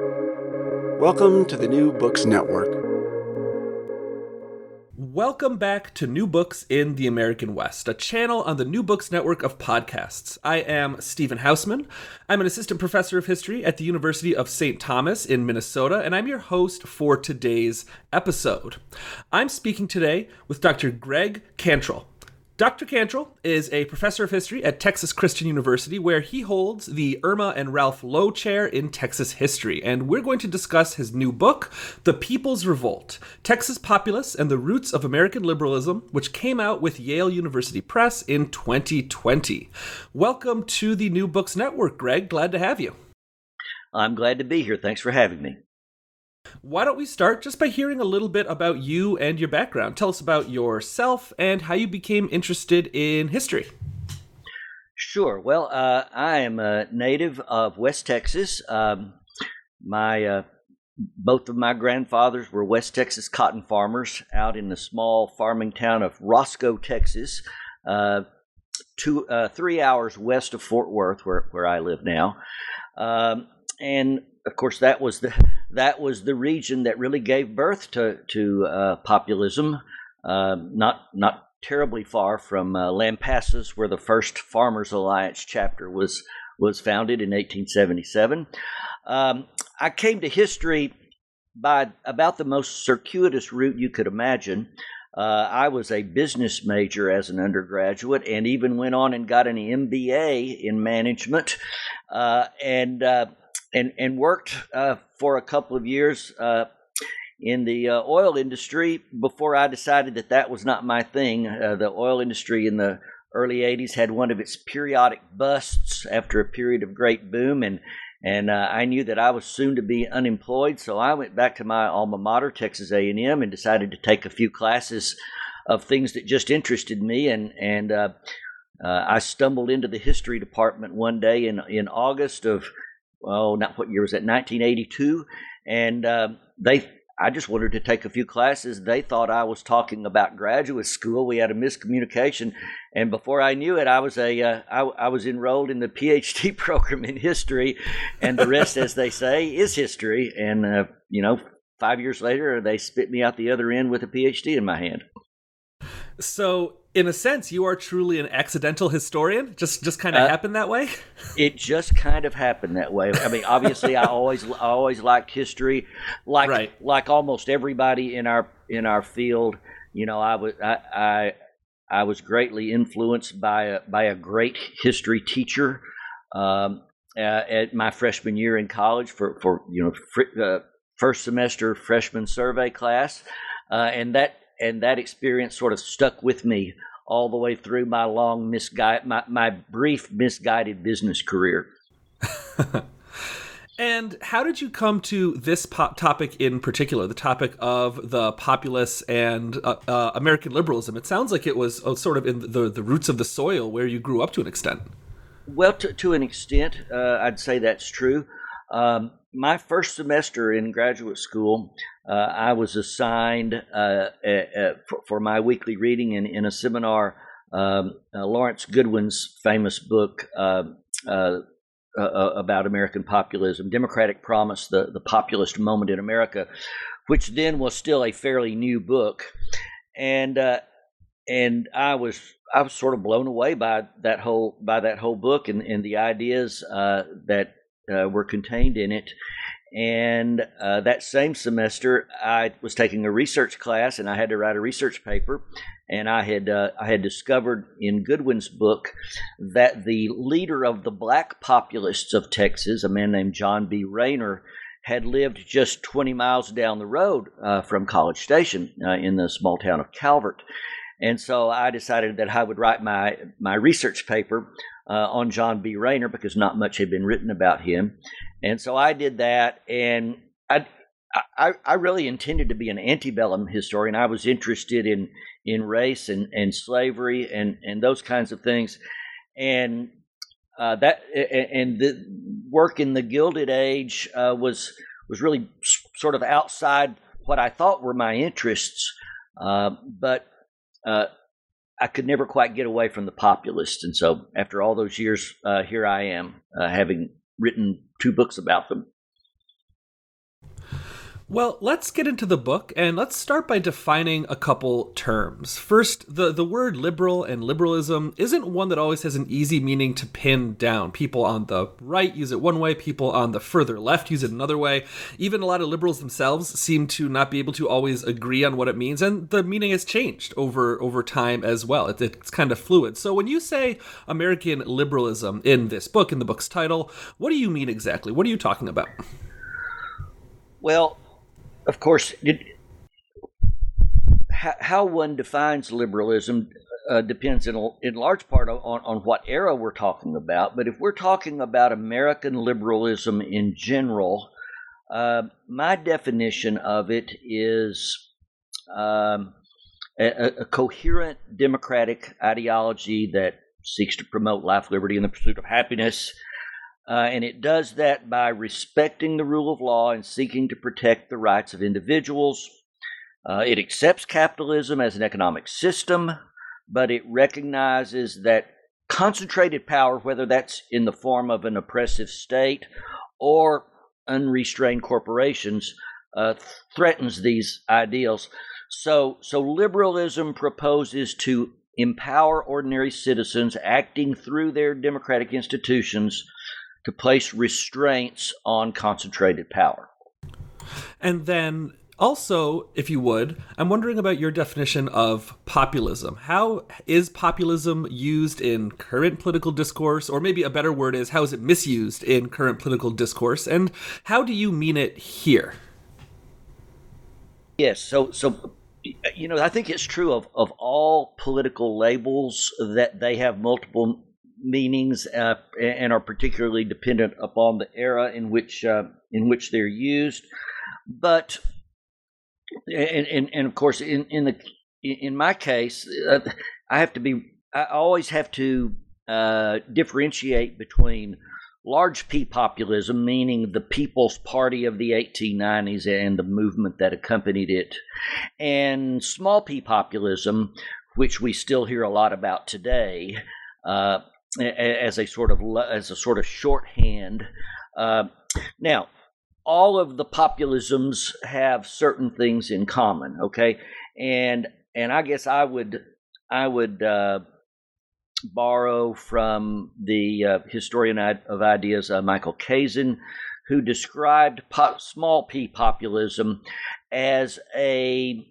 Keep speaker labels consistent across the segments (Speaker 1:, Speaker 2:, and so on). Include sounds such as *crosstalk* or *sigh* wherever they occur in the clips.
Speaker 1: Welcome to the New Books Network.
Speaker 2: Welcome back to New Books in the American West, a channel on the New Books Network of podcasts. I am Stephen Hausmann. I'm an assistant professor of history at the University of St. Thomas in Minnesota, and I'm your host for today's episode. I'm speaking today with Dr. Gregg Cantrell. Dr. Cantrell is a professor of history at Texas Christian University, where he holds the Erma and Ralph Lowe Chair in Texas History. And we're going to discuss his new book, The People's Revolt Texas Populists and the Roots of American Liberalism, which came out with Yale University Press in 2020. Welcome to the New Books Network, Gregg. Glad to have you.
Speaker 3: I'm glad to be here. Thanks for having me.
Speaker 2: Why don't we start just by hearing a little bit about you and your background? Tell us about yourself and how you became interested in history.
Speaker 3: Sure. Well, uh, I am a native of West Texas. Um, my uh, both of my grandfathers were West Texas cotton farmers out in the small farming town of Roscoe, Texas, uh, two uh, three hours west of Fort Worth, where where I live now. Um, and of course, that was the that was the region that really gave birth to to uh, populism. Uh, not not terribly far from uh, Lampasas, where the first Farmers Alliance chapter was was founded in 1877. Um, I came to history by about the most circuitous route you could imagine. Uh, I was a business major as an undergraduate, and even went on and got an MBA in management. Uh, and uh, and and worked uh, for a couple of years uh, in the uh, oil industry before I decided that that was not my thing. Uh, the oil industry in the early '80s had one of its periodic busts after a period of great boom, and and uh, I knew that I was soon to be unemployed, so I went back to my alma mater, Texas A&M, and decided to take a few classes of things that just interested me, and and uh, I stumbled into the history department one day in in August of oh, not what year was that? 1982, and uh, they. I just wanted to take a few classes. They thought I was talking about graduate school. We had a miscommunication, and before I knew it, I was a uh, I, I was enrolled in the PhD *laughs* program in history, and the rest, as they say, is history. And uh, you know, five years later, they spit me out the other end with a PhD in my hand.
Speaker 2: So in a sense, you are truly an accidental historian. Just just kind of uh, happened that way. *laughs*
Speaker 3: it just kind of happened that way. I mean, obviously, I always I always liked history, like right. like almost everybody in our in our field. You know, I was I, I I was greatly influenced by a by a great history teacher um, uh, at my freshman year in college for for you know fr- uh, first semester freshman survey class, uh, and that and that experience sort of stuck with me all the way through my long misguided, my, my brief misguided business career. *laughs*
Speaker 2: and how did you come to this topic in particular, the topic of the populace and uh, uh, American liberalism? It sounds like it was uh, sort of in the, the roots of the soil where you grew up to an extent.
Speaker 3: Well, to, to an extent, uh, I'd say that's true. Um, my first semester in graduate school, uh, I was assigned uh, for, my weekly reading in, in a seminar, um, uh, Lawrence Goodwyn's famous book um, uh, uh, uh, about American populism, Democratic Promise, the, the Populist Moment in America, which then was still a fairly new book. And and I was I was sort of blown away by that whole by that whole book and, and the ideas that were contained in it. And uh, that same semester, I was taking a research class, and I had to write a research paper. And I had uh, I had discovered in Goodwyn's book that the leader of the black populists of Texas, a man named John B. Rayner, had lived just 20 miles down the road uh, from College Station uh, in the small town of Calvert. And so I decided that I would write my my research paper uh, on John B. Rayner because not much had been written about him. And so I did that, and I, I, I really intended to be an antebellum historian. I was interested in in race and, and slavery and, and those kinds of things, and uh, that and the work in the Gilded Age uh, was was really sort of outside what I thought were my interests, uh, but uh, I could never quite get away from the populists, and so after all those years, uh, here I am, uh, having written two books about them.
Speaker 2: Well, let's get into the book and let's start by defining a couple terms. First, the, the word liberal and liberalism isn't one that always has an easy meaning to pin down. People on the right use it one way, people on the further left use it another way. Even a lot of liberals themselves seem to not be able to always agree on what it means, and the meaning has changed over, over time as well. It, it's kind of fluid. So when you say American liberalism in this book, in the book's title, what do you mean exactly? What are you talking about?
Speaker 3: Well, of course, how, one defines liberalism uh, depends in, in large part on, on what era we're talking about. But if we're talking about American liberalism in general, uh, my definition of it is um, a, a, coherent democratic ideology that seeks to promote life, liberty, and the pursuit of happiness uh, and it does that by respecting the rule of law and seeking to protect the rights of individuals. Uh, it accepts capitalism as an economic system, but it recognizes that concentrated power, whether that's in the form of an oppressive state or unrestrained corporations, uh, threatens these ideals. So, so liberalism proposes to empower ordinary citizens acting through their democratic institutions to place restraints on concentrated power.
Speaker 2: And then also, if you would, I'm wondering about your definition of populism. How is populism used in current political discourse, or maybe a better word is how is it misused in current political discourse, and how do you mean it here?
Speaker 3: Yes, so so you know, I think it's true of, of all political labels that they have multiple meanings uh, and are particularly dependent upon the era in which uh, in which they're used. But and, and, and of course, in in the in my case, uh, I have to be. I always have to uh, differentiate between large P populism, meaning the People's Party of the 1890s and the movement that accompanied it, and small p populism, which we still hear a lot about today, uh, as a sort of as a sort of shorthand. Uh, now, all of the populisms have certain things in common. Okay, and and I guess I would I would uh, borrow from the uh, historian of ideas uh, Michael Kazin, who described small p populism as a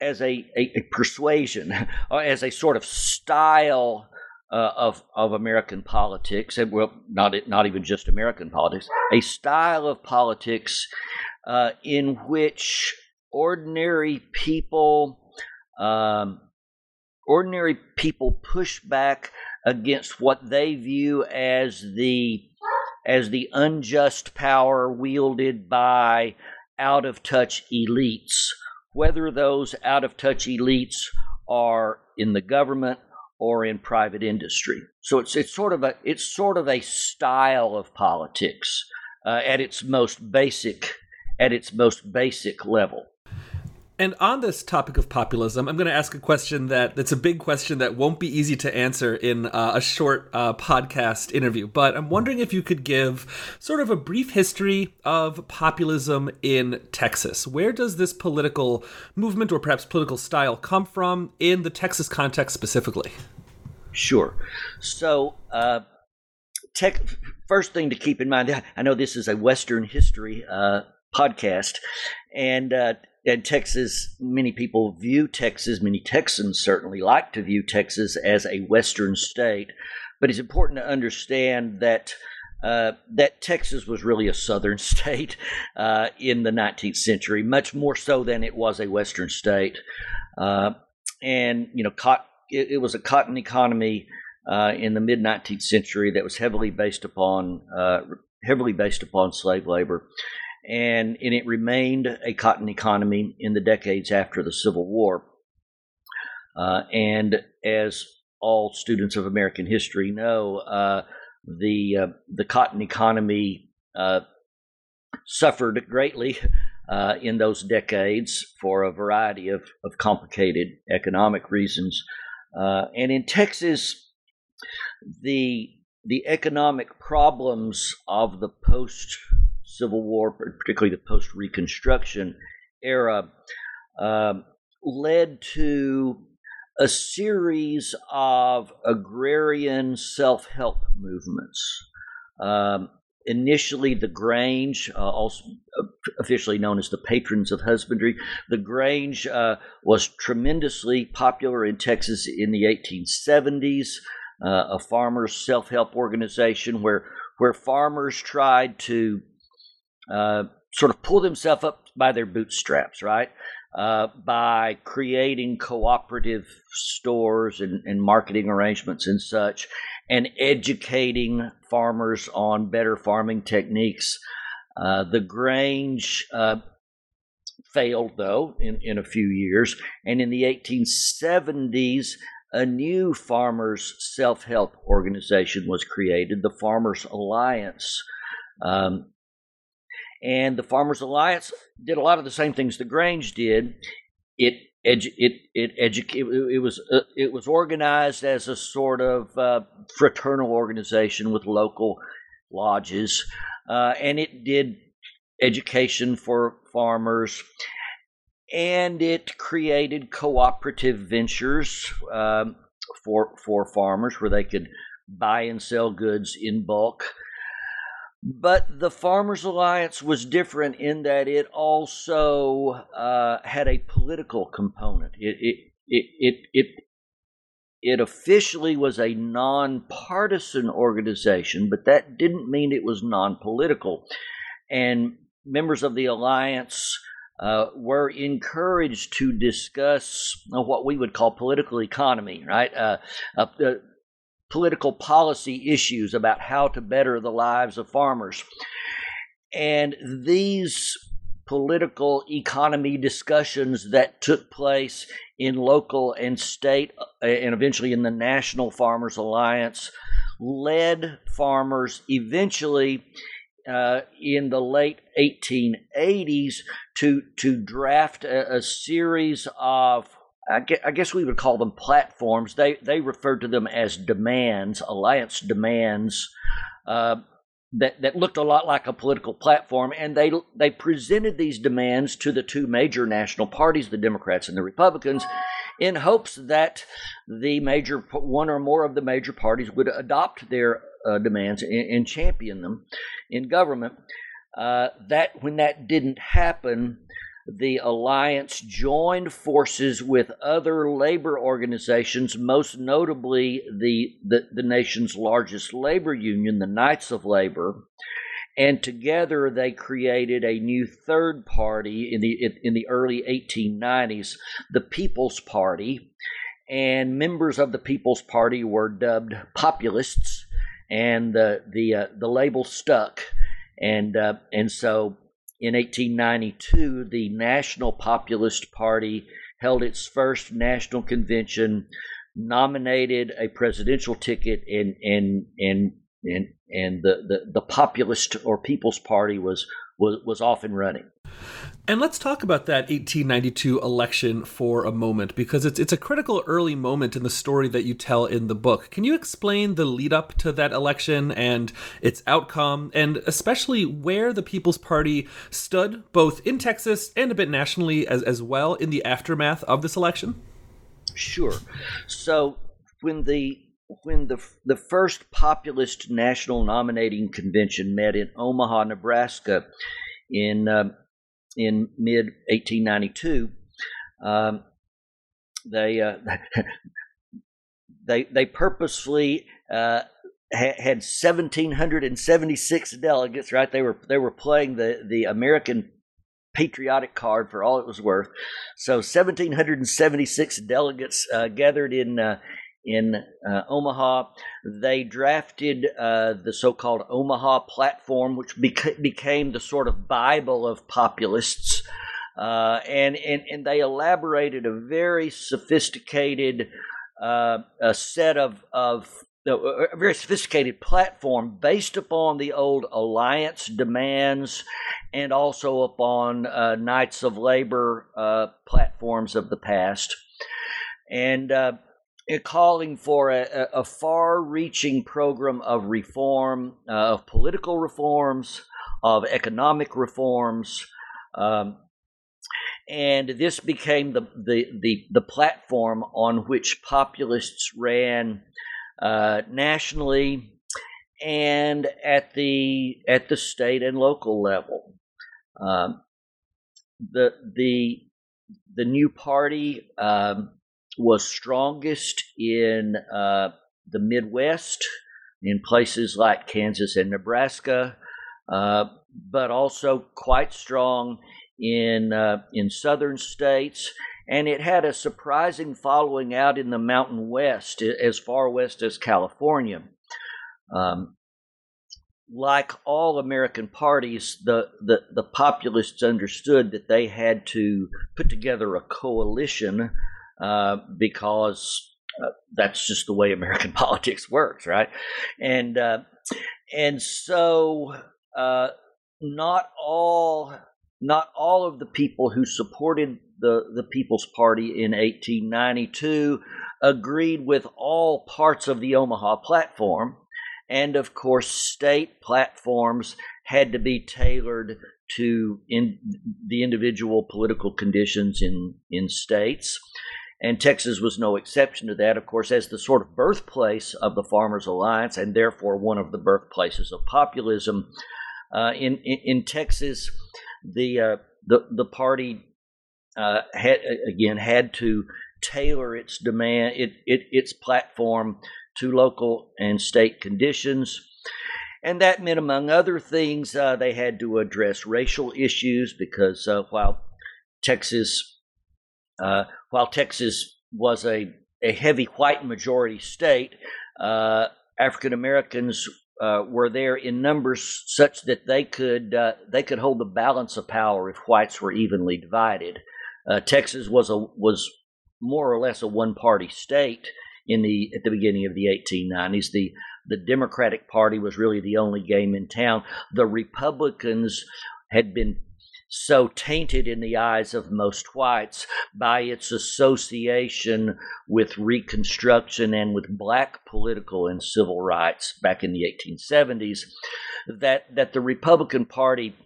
Speaker 3: as a, a, a persuasion, *laughs* as a sort of style uh, of of American politics, and well, not not even just American politics, a style of politics uh, in which ordinary people, um, ordinary people push back against what they view as the as the unjust power wielded by out of touch elites, whether those out of touch elites are in the government or in private industry. So it's it's sort of a it's sort of a style of politics uh, at its most basic at its most basic level.
Speaker 2: And on this topic of populism, I'm going to ask a question that that's a big question that won't be easy to answer in uh, a short uh, podcast interview. But I'm wondering if you could give sort of a brief history of populism in Texas. Where does this political movement or perhaps political style come from in the Texas context specifically?
Speaker 3: Sure. So, uh, tech, first thing to keep in mind, I know this is a Western history uh, podcast, and uh, and Texas, many people view Texas, many Texans certainly like to view Texas as a Western state, but it's important to understand that. Uh, that Texas was really a southern *laughs* state uh, in the 19th century, much more so than it was a western state. Uh, and you know, cotton, it, it was a cotton economy uh, in the mid 19th century that was heavily based upon uh, heavily based upon slave labor, and, and it remained a cotton economy in the decades after the Civil War. Uh, and as all students of American history know, uh, the uh, the cotton economy uh, suffered greatly in those decades for a variety of, of complicated economic reasons. Uh, and in Texas, the the economic problems of the post Civil War, particularly the post Reconstruction era, uh, led to a series of agrarian self help movements. Um, initially, the Grange, uh, also uh, officially known as the Patrons of Husbandry, the Grange uh, was tremendously popular in Texas in the 1870s. Uh, a farmers' self help organization where where farmers tried to uh, sort of pull themselves up by their bootstraps, right? Uh, by creating cooperative stores and, and, marketing arrangements and such, and educating farmers on better farming techniques. Uh, the Grange uh, failed, though, in, in a few years, and in the 1870s, a new farmers self help organization was created, the Farmers Alliance. Um, and the Farmers Alliance did a lot of the same things the Grange did. It edu- it it, edu- it, it was uh, it was organized as a sort of uh, fraternal organization with local lodges, uh, and it did education for farmers, and it created cooperative ventures um, for for farmers where they could buy and sell goods in bulk. But the Farmers Alliance was different in that it also uh, had a political component. It, it, it, it, it, it officially was a nonpartisan organization, but that didn't mean it was non political. And members of the alliance uh, were encouraged to discuss what we would call political economy, right? Uh, uh, political policy issues about how to better the lives of farmers. And these political economy discussions that took place in local and state uh, and eventually in the National Farmers Alliance led farmers eventually uh, in the late 1880s to to draft a, a series of I guess we would call them platforms. They they referred to them as demands, alliance demands, uh, that that looked a lot like a political platform, and they they presented these demands to the two major national parties, the Democrats and the Republicans, in hopes that the major one or more of the major parties would adopt their uh, demands and, and, champion them in government. Uh, that when that didn't happen, the alliance joined forces with other labor organizations, most notably the, the, the, nation's largest labor union, the Knights of Labor. And together they created a new third party in the, in the early 1890s, the People's Party. And members of the People's Party were dubbed populists, and the, the, uh, the label stuck. And, uh, and so in 1892, the National Populist Party held its first national convention, nominated a presidential ticket, and and and and and the, the, the populist or People's Party was was was off and running.
Speaker 2: And let's talk about that 1892 election for a moment because it's it's a critical early moment in the story that you tell in the book. Can you explain the lead up to that election and its outcome and especially where the People's Party stood both in Texas and a bit nationally as as well in the aftermath of this election?
Speaker 3: Sure. So when the when the the first populist national nominating convention met in Omaha, Nebraska in um, in mid 1892, um, they uh, *laughs* they they purposefully uh, ha- had 1,776 delegates. Right, they were they were playing the the American patriotic card for all it was worth. So 1,776 delegates uh, gathered in uh, in uh, Omaha. They drafted uh, the so called Omaha Platform, which beca- became the sort of Bible of populists. Uh, and, and, and they elaborated a very sophisticated uh, a set of, of a very sophisticated platform based upon the old alliance demands and also upon uh, Knights of Labor uh, platforms of the past. And calling for a, a far reaching program of reform, uh, of political reforms, of economic reforms. Um, and this became the, the, the, the, platform on which populists ran uh, nationally and at the at the state and local level. Um, the the the new party um, was strongest in uh, the Midwest, in places like Kansas and Nebraska, uh, but also quite strong in uh, in southern states. And it had a surprising following out in the Mountain West, as far west as California. Um, like all American parties, the, the, the populists understood that they had to put together a coalition uh, because uh, that's just the way American *laughs* politics works, right? And uh, and so uh, not all not all of the people who supported the the People's Party in 1892 agreed with all parts of the Omaha platform and of course, state platforms had to be tailored to in the individual political conditions in, in states. And Texas was no exception to that, of course, as the sort of birthplace of the Farmers Alliance and therefore one of the birthplaces of populism. Uh, in, in, in Texas, the uh, the the party uh, had again had to tailor its demand it, it its platform to local and state conditions. And that meant, among other things, uh, they had to address racial issues because uh, while Texas, uh, while Texas was a, a heavy white majority state, uh, African Americans uh, were there in numbers such that they could uh, they could hold the balance of power if whites were evenly divided. Texas was a was more or less a one party state, in the at the beginning of the 1890s. The the Democratic Party was really the only game in town. The Republicans had been so tainted in the eyes of most whites by its association with Reconstruction and with black political and civil rights back in the 1870s that that the Republican Party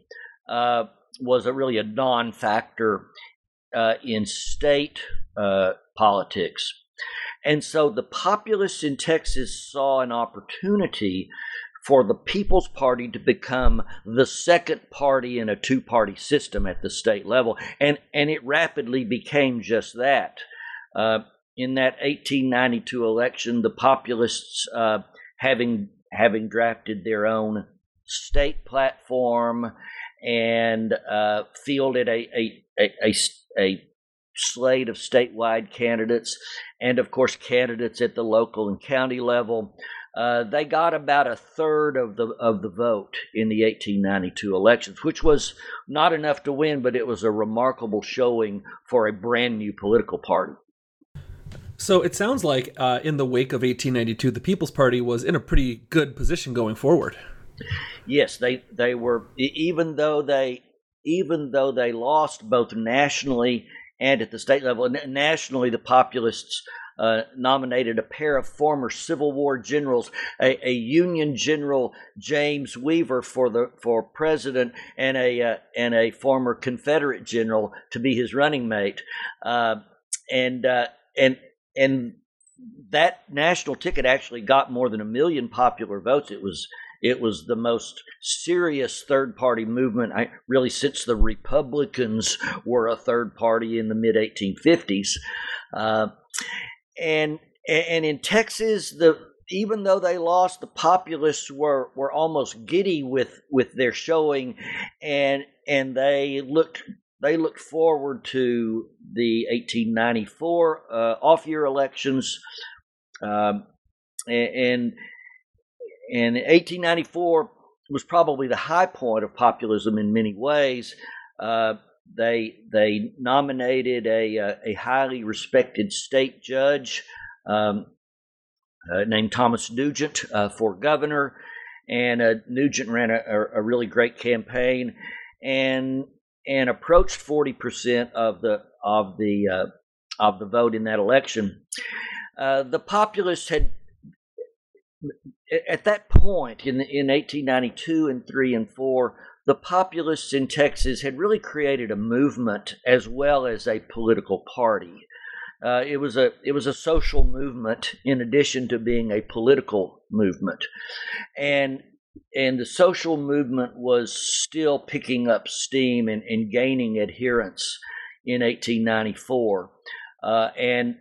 Speaker 3: uh, was a really a non-factor uh, in state uh, politics. And so the populists in Texas saw an opportunity for the People's Party to become the second party in a two party system at the state level. And, and it rapidly became just that. Uh, in that 1892 election, the populists, uh, having, having drafted their own state platform and uh, fielded a, a, a, a, a slate of statewide candidates, and of course, candidates at the local and county level. Uh, they got about a third of the of the vote in the 1892 elections, which was not enough to win, but it was a remarkable showing for a brand new political party.
Speaker 2: So it sounds like uh, in the wake of 1892, the People's Party was in a pretty good position going forward.
Speaker 3: Yes, they they were even though they even though they lost both nationally and at the state level. Nationally, the populists uh, nominated a pair of former Civil War generals, a, a, Union General James Weaver for the for president, and a uh, and a former Confederate general to be his running mate, uh, and uh, and and that national ticket actually got more than a million popular votes. It was it was the most serious third party movement, I, really, since the Republicans were a third party in the mid 1850s. Uh, and and in Texas, the even though they lost, the populists were, were almost giddy with, with their showing, and and they looked they looked forward to the 1894 uh, off year elections, um, and, and and 1894 was probably the high point of populism in many ways. Uh, they they nominated a uh, a highly respected state judge um, uh, named Thomas Nugent uh, for governor, and uh, Nugent ran a, a, really great campaign and and approached forty percent of the of the uh, of the vote in that election. the populists had at that point in in 1892 and 3 and 4 the populists in Texas had really created a movement as well as a political party. Uh, it was a it was a social movement in addition to being a political movement, and and the social movement was still picking up steam and, and gaining adherence in 1894, uh, and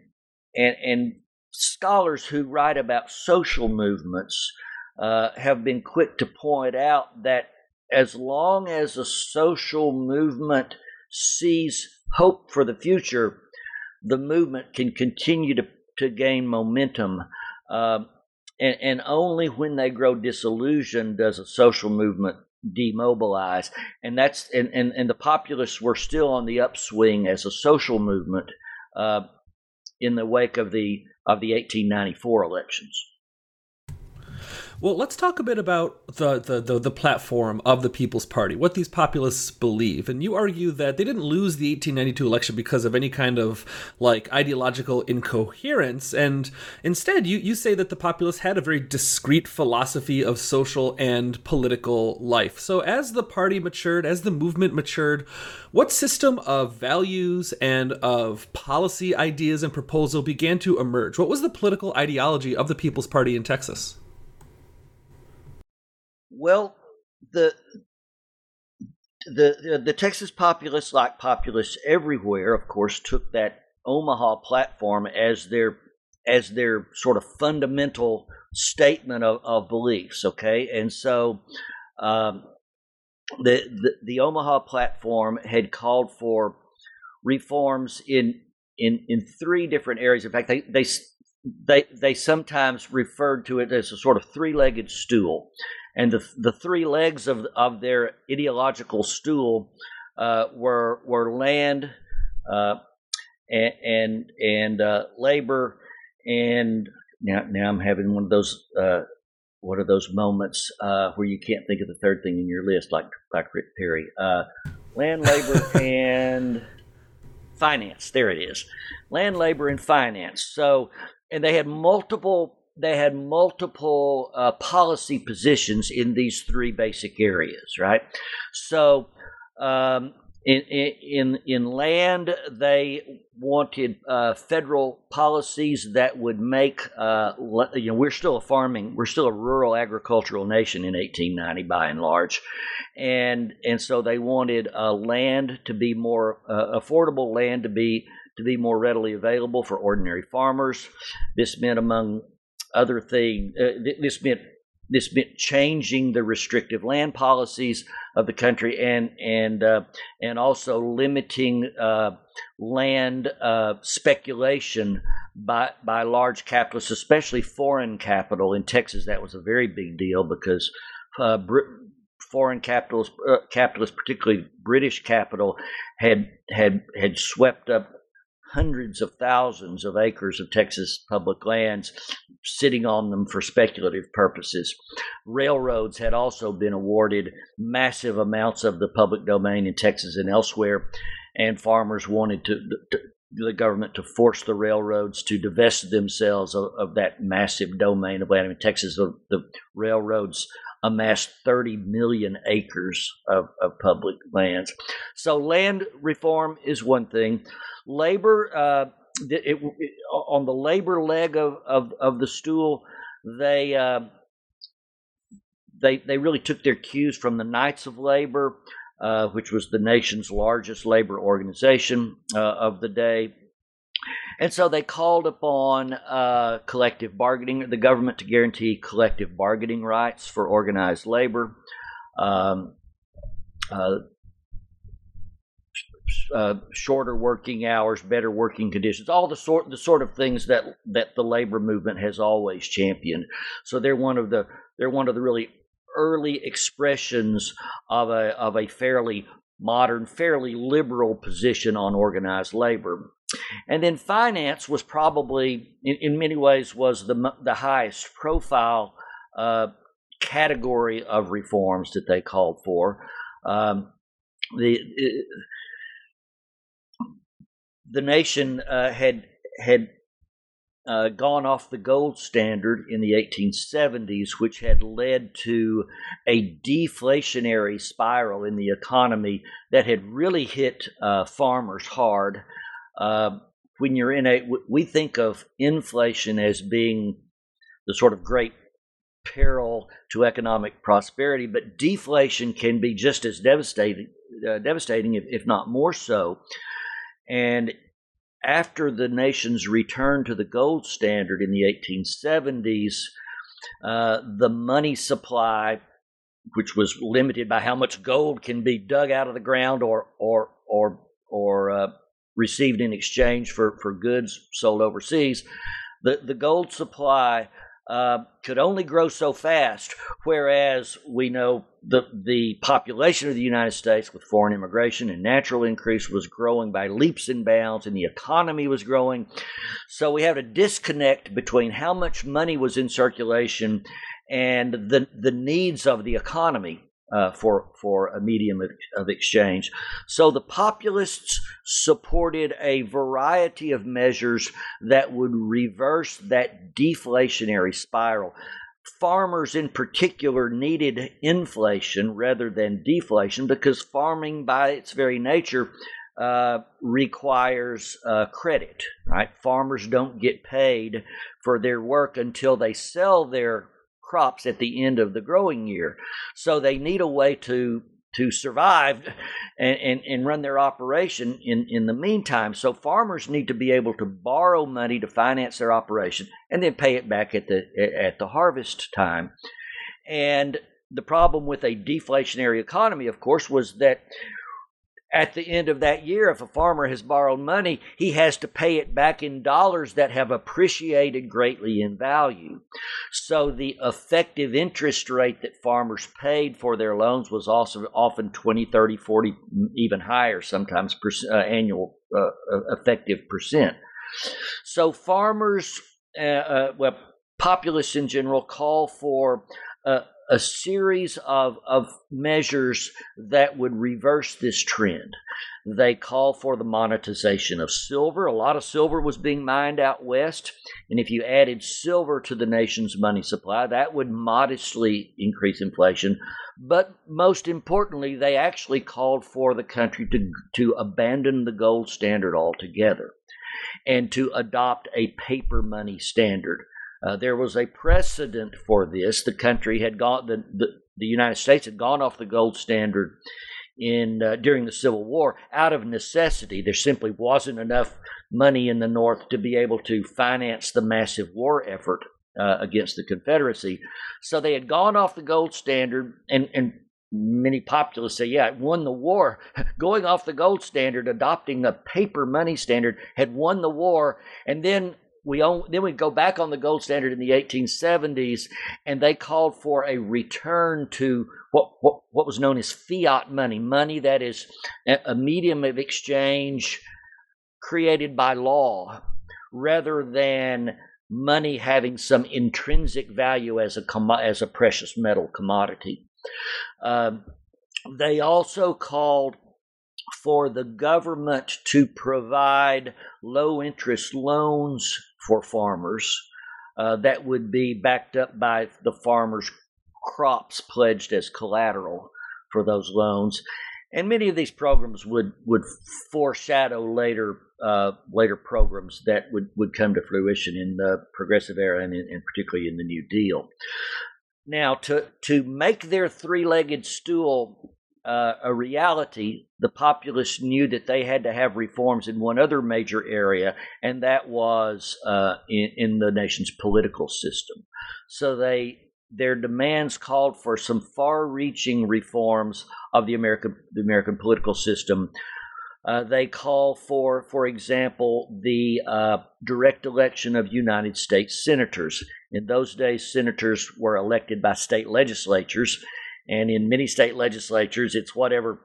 Speaker 3: and and scholars who write about social movements uh, have been quick to point out that as long as a social movement sees hope for the future, the movement can continue to, to gain momentum. Uh, and, and only when they grow disillusioned does a social movement demobilize. And that's and, and, and the populists were still on the upswing as a social movement uh, in the wake of the of the 1894 elections.
Speaker 2: Well, let's talk a bit about the, the, the, the, platform of the People's Party, what these populists believe. And you argue that they didn't lose the 1892 election because of any kind of like ideological incoherence. And instead, you, you say that the populists had a very discrete philosophy of social and political life. So as the party matured, as the movement matured, what system of values and of policy ideas and proposal began to emerge? What was the political ideology of the People's Party in Texas?
Speaker 3: Well, the the the Texas populists, like populists everywhere, of course, took that Omaha platform as their as their sort of fundamental statement of, of beliefs. Okay, and so um, the, the the Omaha platform had called for reforms in in in three different areas. In fact, they they they they sometimes referred to it as a sort of three-legged stool and the the three legs of of their ideological stool uh, were were land uh, and and, and uh, labor. And now now I'm having one of those uh, what are those moments uh, where you can't think of the third thing in your list like like Rick Perry. Uh, land labor *laughs* and finance. There it is. Land labor and finance. So and they had multiple they had multiple uh, policy positions in these three basic areas, right? So, um, in, in in land, they wanted uh, federal policies that would make uh, you know we're still a farming we're still a rural agricultural nation in 1890 by and large, and and so they wanted uh, land to be more uh, affordable land to be to be more readily available for ordinary farmers. This meant among other thing. Uh, this meant this meant changing the restrictive land policies of the country and and uh, and also limiting uh, land uh, speculation by by large capitalists, especially foreign capital. In Texas, that was a very big deal because uh, foreign capitalists, uh, capitalists, particularly British capital, had had had swept up hundreds of thousands of acres of Texas public lands, sitting on them for speculative purposes. Railroads had also been awarded massive amounts of the public domain in Texas and elsewhere, and farmers wanted to, to the government to force the railroads to divest themselves of, of that massive domain of land. In Texas, the, the railroads amassed 30 million acres of, of public lands. So, land reform is one thing. Labor, uh, it, it, on the labor leg of, of, of the stool, they, uh, they, they really took their cues from the Knights of Labor, uh, which was the nation's largest labor organization uh, of the day. And so they called upon uh, collective bargaining, the government to guarantee collective bargaining rights for organized labor. Um, uh, uh, shorter working hours, better working conditions, all the sort the sort of things that that the labor movement has always championed. So they're one of the they're one of the really early expressions of a of a fairly modern, fairly liberal position on organized labor. And then finance was probably, in, in many ways, was the the highest profile uh, category of reforms that they called for. Um, the the nation uh, had had uh, gone off the gold standard in the 1870s, which had led to a deflationary spiral in the economy that had really hit uh, farmers hard. Uh, when you're in a, we think of inflation as being the sort of great peril to economic prosperity, but deflation can be just as devastating, uh, devastating if, if not more so. And after the nation's return to the gold standard in the 1870s, uh, the money supply, which was limited by how much gold can be dug out of the ground or or or or uh, received in exchange for, for goods sold overseas, the, the gold supply uh, could only grow so fast, whereas we know the, the population of the United States with foreign immigration and natural increase was growing by leaps and bounds, and the economy was growing. So we had a disconnect between how much money was in circulation and the, the needs of the economy uh, for for a medium of, of, exchange. So the populists supported a variety of measures that would reverse that deflationary spiral. Farmers, in particular, needed inflation rather than deflation because farming, by its very nature, uh, requires uh, credit. Right? Farmers don't get paid for their work until they sell their crops at the end of the growing year. So they need a way to to survive and, and, and run their operation in, in the meantime. So farmers need to be able to borrow money to finance their operation and then pay it back at the at the harvest time. And the problem with a deflationary economy, of course, was that at the end of that year, if a farmer has borrowed money, he has to pay it back in dollars that have appreciated greatly in value. So the effective interest rate that farmers paid for their loans was also often 20, 30, 40, even higher, sometimes per, uh, annual uh, uh effective percent. So farmers, uh, uh, well, populists in general, call for uh, a series of, of measures that would reverse this trend. They call for the monetization of silver. A lot of silver was being mined out west. And if you added silver to the nation's money supply, that would modestly increase inflation. But most importantly, they actually called for the country to, to abandon the gold standard altogether and to adopt a paper money standard uh, there was a precedent for this. The country had gone, the, the, the United States had gone off the gold standard in uh, during the Civil War out of necessity. There simply wasn't enough money in the North to be able to finance the massive war effort uh, against the Confederacy. So they had gone off the gold standard, and, and many populists say, yeah, it won the war. *laughs* Going off the gold standard, adopting the paper money standard, had won the war. And then we own, then we go back on the gold standard in the 1870s, and they called for a return to what, what, what was known as fiat money, money that is a medium of exchange created by law, rather than money having some intrinsic value as a as a precious metal commodity. Uh, they also called for the government to provide low interest loans for farmers uh, that would be backed up by the farmers' crops pledged as collateral for those loans. And many of these programs would, would foreshadow later uh, later programs that would, would come to fruition in the progressive era and, in, and particularly in the New Deal. Now, to, to make their three legged stool uh, a reality, the populists knew that they had to have reforms in one other major area, and that was uh, in, in, the nation's political system. So they their demands called for some far-reaching reforms of the American the American political system. Uh, they call for, for example, the uh, direct election of United States senators. In those days, senators were elected by state legislatures and in many state legislatures, it's whatever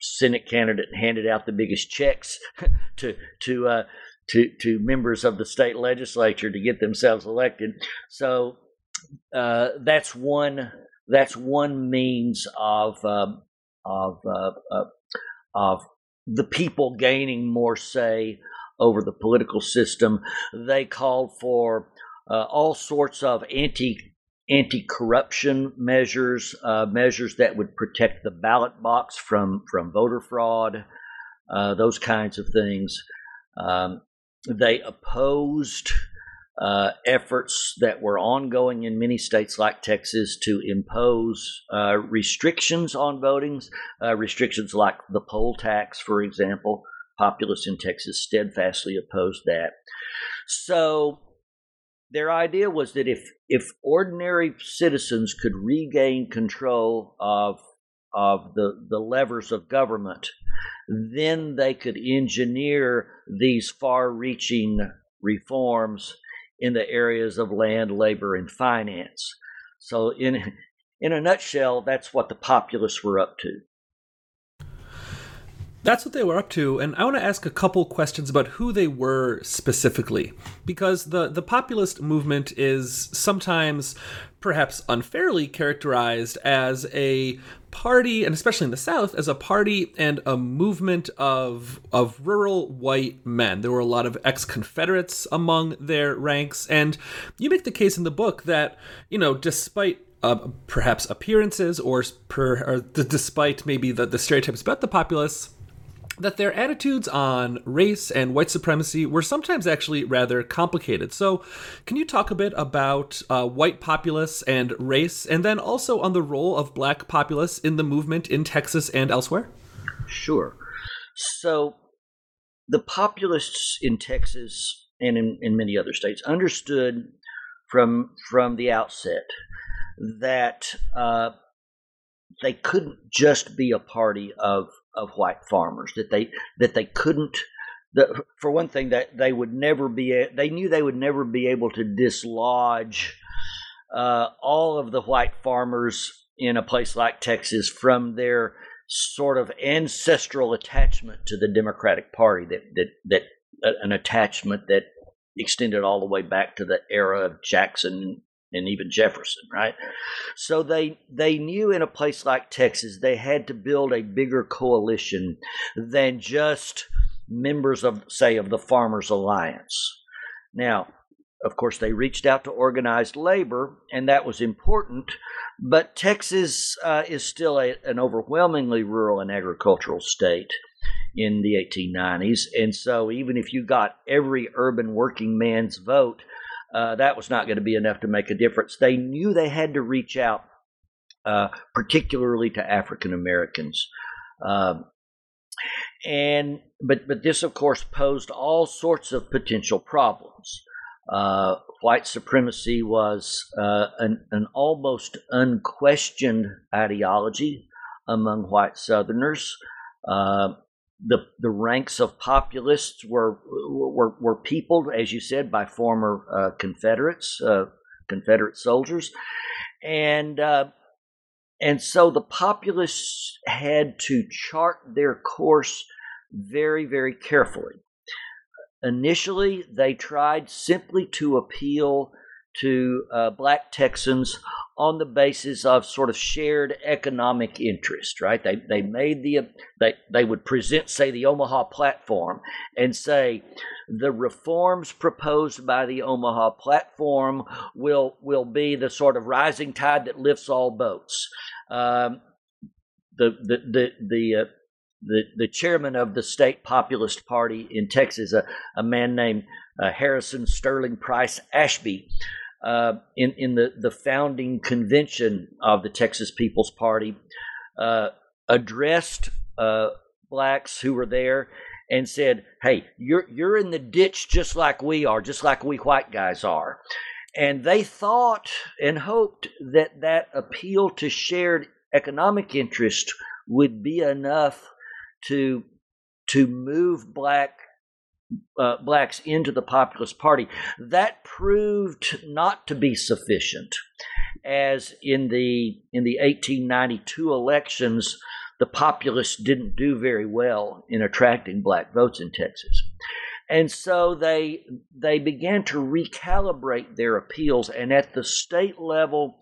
Speaker 3: Senate candidate handed out the biggest checks *laughs* to to uh, to to members of the state legislature to get themselves elected. So uh, that's one that's one means of um, of uh, uh, of the people gaining more say over the political system. They called for uh, all sorts of anti anti corruption measures, uh, measures that would protect the ballot box from from voter fraud, uh, those kinds of things. Um, they opposed uh, efforts that were ongoing in many states like Texas to impose uh, restrictions on voting, uh, restrictions like the poll tax, for example. Populists in Texas steadfastly opposed that. So their idea was that if if ordinary citizens could regain control of of the, the levers of government, then they could engineer these far reaching reforms in the areas of land, labor, and finance. So, in, in a nutshell, that's what the populists were up to.
Speaker 2: That's what they were up to, and I want to ask a couple questions about who they were specifically, because the the populist movement is sometimes, perhaps unfairly, characterized as a party, and especially in the South, as a party and a movement of of rural white men. There were a lot of ex-Confederates among their ranks, and you make the case in the book that you know, despite uh, perhaps appearances or, per, or despite maybe the, the stereotypes about the populace that their attitudes on race and white supremacy were sometimes actually rather complicated. So, can you talk a bit about uh, white populists and race, and then also on the role of black populists in the movement in Texas and elsewhere?
Speaker 3: Sure. So, the populists in Texas and in, in many other states understood from from the outset that uh, they couldn't just be a party of of white farmers that they that they couldn't the, for one thing that they would never be they knew they would never be able to dislodge uh, all of the white farmers in a place like Texas from their sort of ancestral attachment to the Democratic Party that that that an attachment that extended all the way back to the era of Jackson and even Jefferson, right? So they they knew in a place like Texas they had to build a bigger coalition than just members of say of the Farmers Alliance. Now, of course, they reached out to organized labor, and that was important. But Texas uh, is still a, an overwhelmingly rural and agricultural state in the 1890s. And so, even if you got every urban working man's vote, uh, that was not going to be enough to make a difference. They knew they had to reach out, uh, particularly to African Americans. Um, and but but this of course posed all sorts of potential problems. Uh, white supremacy was uh, an, an almost unquestioned ideology among white Southerners. Uh, the the ranks of populists were were were peopled, as you said, by former uh, Confederates, uh, Confederate soldiers, and uh, and so the populists had to chart their course very very carefully. Initially, they tried simply to appeal to uh, black Texans on the basis of sort of shared economic interest, right? They they made the they they would present, say, the Omaha platform and say the reforms proposed by the Omaha platform will will be the sort of rising tide that lifts all boats. Um, the the the the uh, the, the chairman of the state populist party in Texas, a, a man named uh, Harrison Sterling Price Ashby, uh, in in the the founding convention of the Texas People's Party, uh, addressed uh, blacks who were there and said, "Hey, you're you're in the ditch just like we are, just like we white guys are." And they thought and hoped that that appeal to shared economic interest would be enough to to move black uh, blacks into the populist party. That proved not to be sufficient, as in the in the 1892 elections, the populists didn't do very well in attracting black votes in Texas. And so they they began to recalibrate their appeals, and at the state level,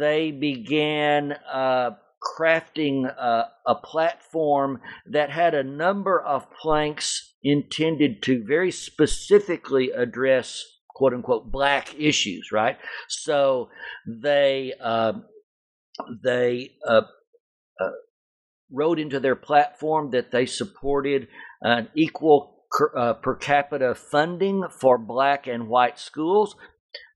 Speaker 3: they began uh, crafting uh, a platform that had a number of planks intended to very specifically address quote unquote black issues, right? So they uh, they uh, uh, wrote into their platform that they supported an equal uh, per capita funding for black and white schools.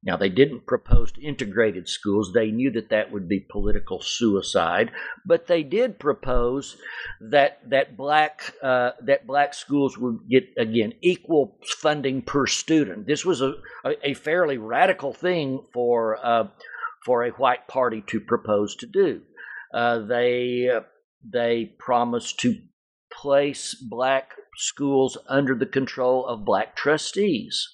Speaker 3: Now, they didn't propose integrated schools. They knew that that would be political suicide, but they did propose that that black uh, that black schools would get again equal funding per student. This was a a, fairly radical thing for uh, for a white party to propose to do. Uh, they they promised to place black schools under the control of black trustees.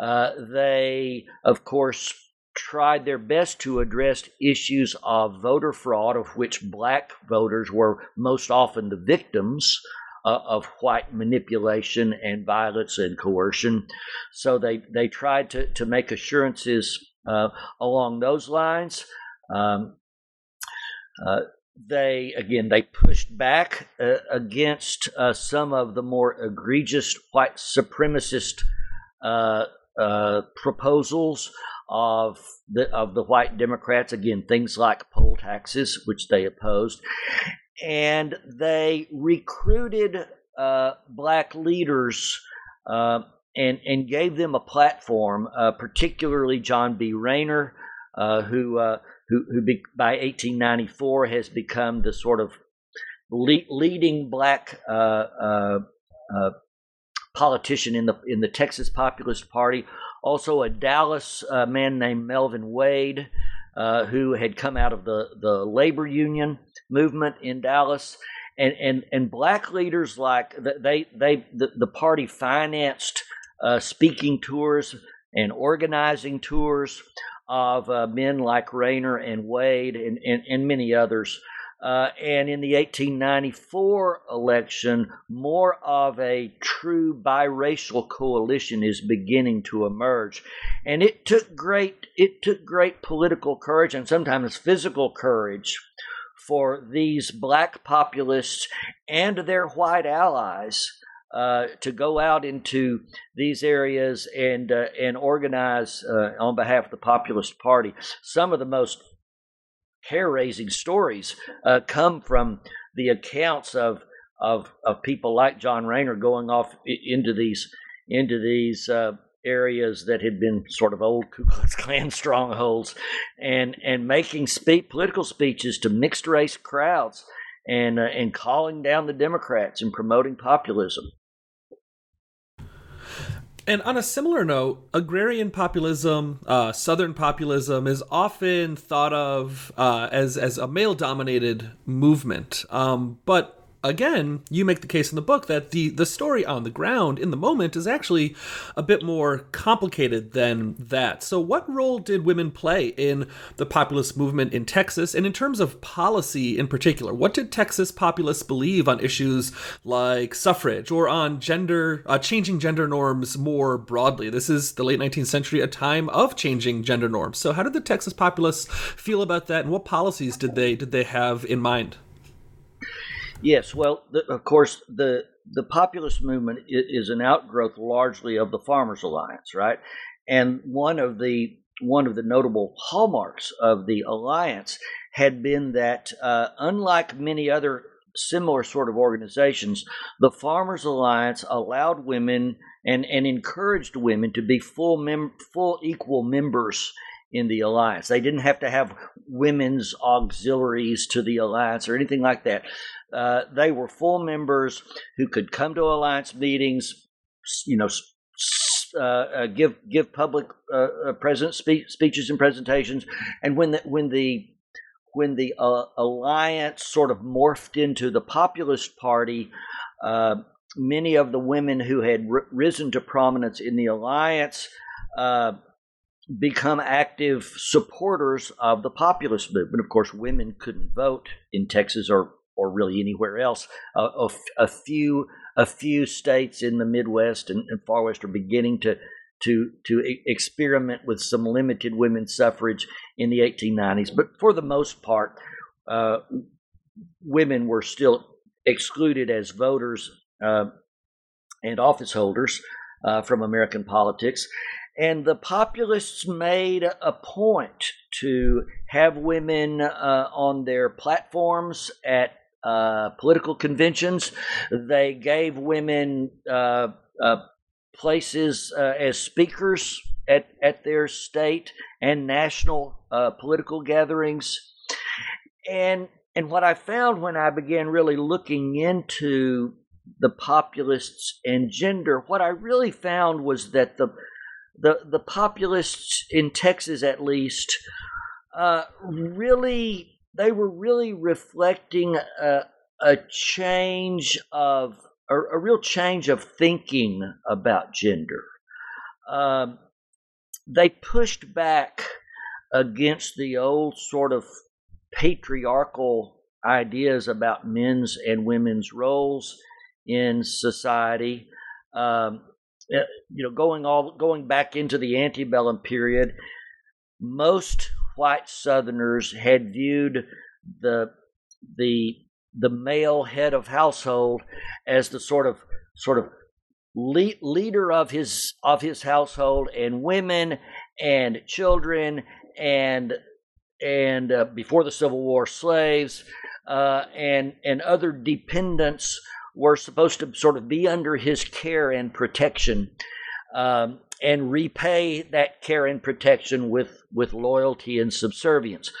Speaker 3: Uh, they, of course, tried their best to address issues of voter fraud, of which black voters were most often the victims uh, of white manipulation and violence and coercion. So they, they tried to, to make assurances uh, along those lines. Um, uh, they again they pushed back uh, against uh, some of the more egregious white supremacist uh, uh, proposals of the of the white Democrats. Again, things like poll taxes, which they opposed, and they recruited uh, black leaders. Uh, and, and gave them a platform, particularly John B. Rayner, who who, who be, by 1894 has become the sort of le- leading black uh, uh, uh, politician in the in the Texas Populist Party. Also, a Dallas uh, man named Melvin Wade, uh, who had come out of the, the labor union movement in Dallas. And, and, and black leaders like they they the, the party financed uh, speaking tours and organizing tours of uh, men like Rayner and Wade and, and, and many others. Uh, and in the 1894 election, more of a true biracial coalition is beginning to emerge, and it took great it took great political courage and sometimes physical courage for these black populists and their white allies uh, to go out into these areas and uh, and organize uh, on behalf of the Populist Party. Some of the most hair-raising stories uh, come from the accounts of, of of people like John Rayner going off into these into these uh, areas that had been sort of old Ku Klux Klan *laughs* strongholds, and and making speak political speeches to mixed race crowds and uh, and calling down the Democrats and promoting populism.
Speaker 2: And on a similar note, agrarian populism, uh, Southern populism, is often thought of uh, as as a male-dominated movement. Um, but again, you make the case in the book that the the story on the ground in the moment is actually a bit more complicated than that. So, what role did women play in the populist movement in Texas, and in terms of policy in particular? What did Texas populists believe on issues like suffrage or on gender, uh, changing gender norms more broadly? This is the late 19th century, a time of changing gender norms. So, how did the Texas populists feel about that, and what policies did they did they have in mind?
Speaker 3: Yes, well, the, of course, the the populist movement is an outgrowth largely of the Farmers Alliance, right? And one of the one of the notable hallmarks of the alliance had been that, uh, unlike many other similar sort of organizations, the Farmers Alliance allowed women and, and encouraged women to be full mem- full equal members in the alliance. They didn't have to have women's auxiliaries to the alliance or anything like that. Uh, they were full members who could come to alliance meetings, you know, uh, uh, give give public uh, present spe- speeches and presentations, and when the when the when the alliance sort of morphed into the populist party, many of the women who had r- risen to prominence in the alliance become active supporters of the populist movement. Of course, women couldn't vote in Texas or or really anywhere else. A, a, few a few states in the Midwest and, and Far West are beginning to to to experiment with some limited women's suffrage in the 1890s, but for the most part, uh, women were still excluded as voters. Uh, and office holders uh, from American politics. And the populists made a point to have women uh, on their platforms at uh, political conventions. They gave women uh, uh, places uh, as speakers at, at their state and national political gatherings. And and what I found when I began really looking into the populists and gender, what I really found was that the the the populists in Texas, at least, uh, really they were really reflecting a, a change of a, a, real change of thinking about gender. Um, they pushed back against the old sort of patriarchal ideas about men's and women's roles in society. Um, eh, you know, going all going back into the antebellum period, most white Southerners had viewed the the the male head of household as the sort of sort of leader of his of his household and women and children and and uh, before the Civil War, slaves uh, and and other dependents were supposed to sort of be under his care and protection, um, and repay that care and protection with with loyalty and subservience.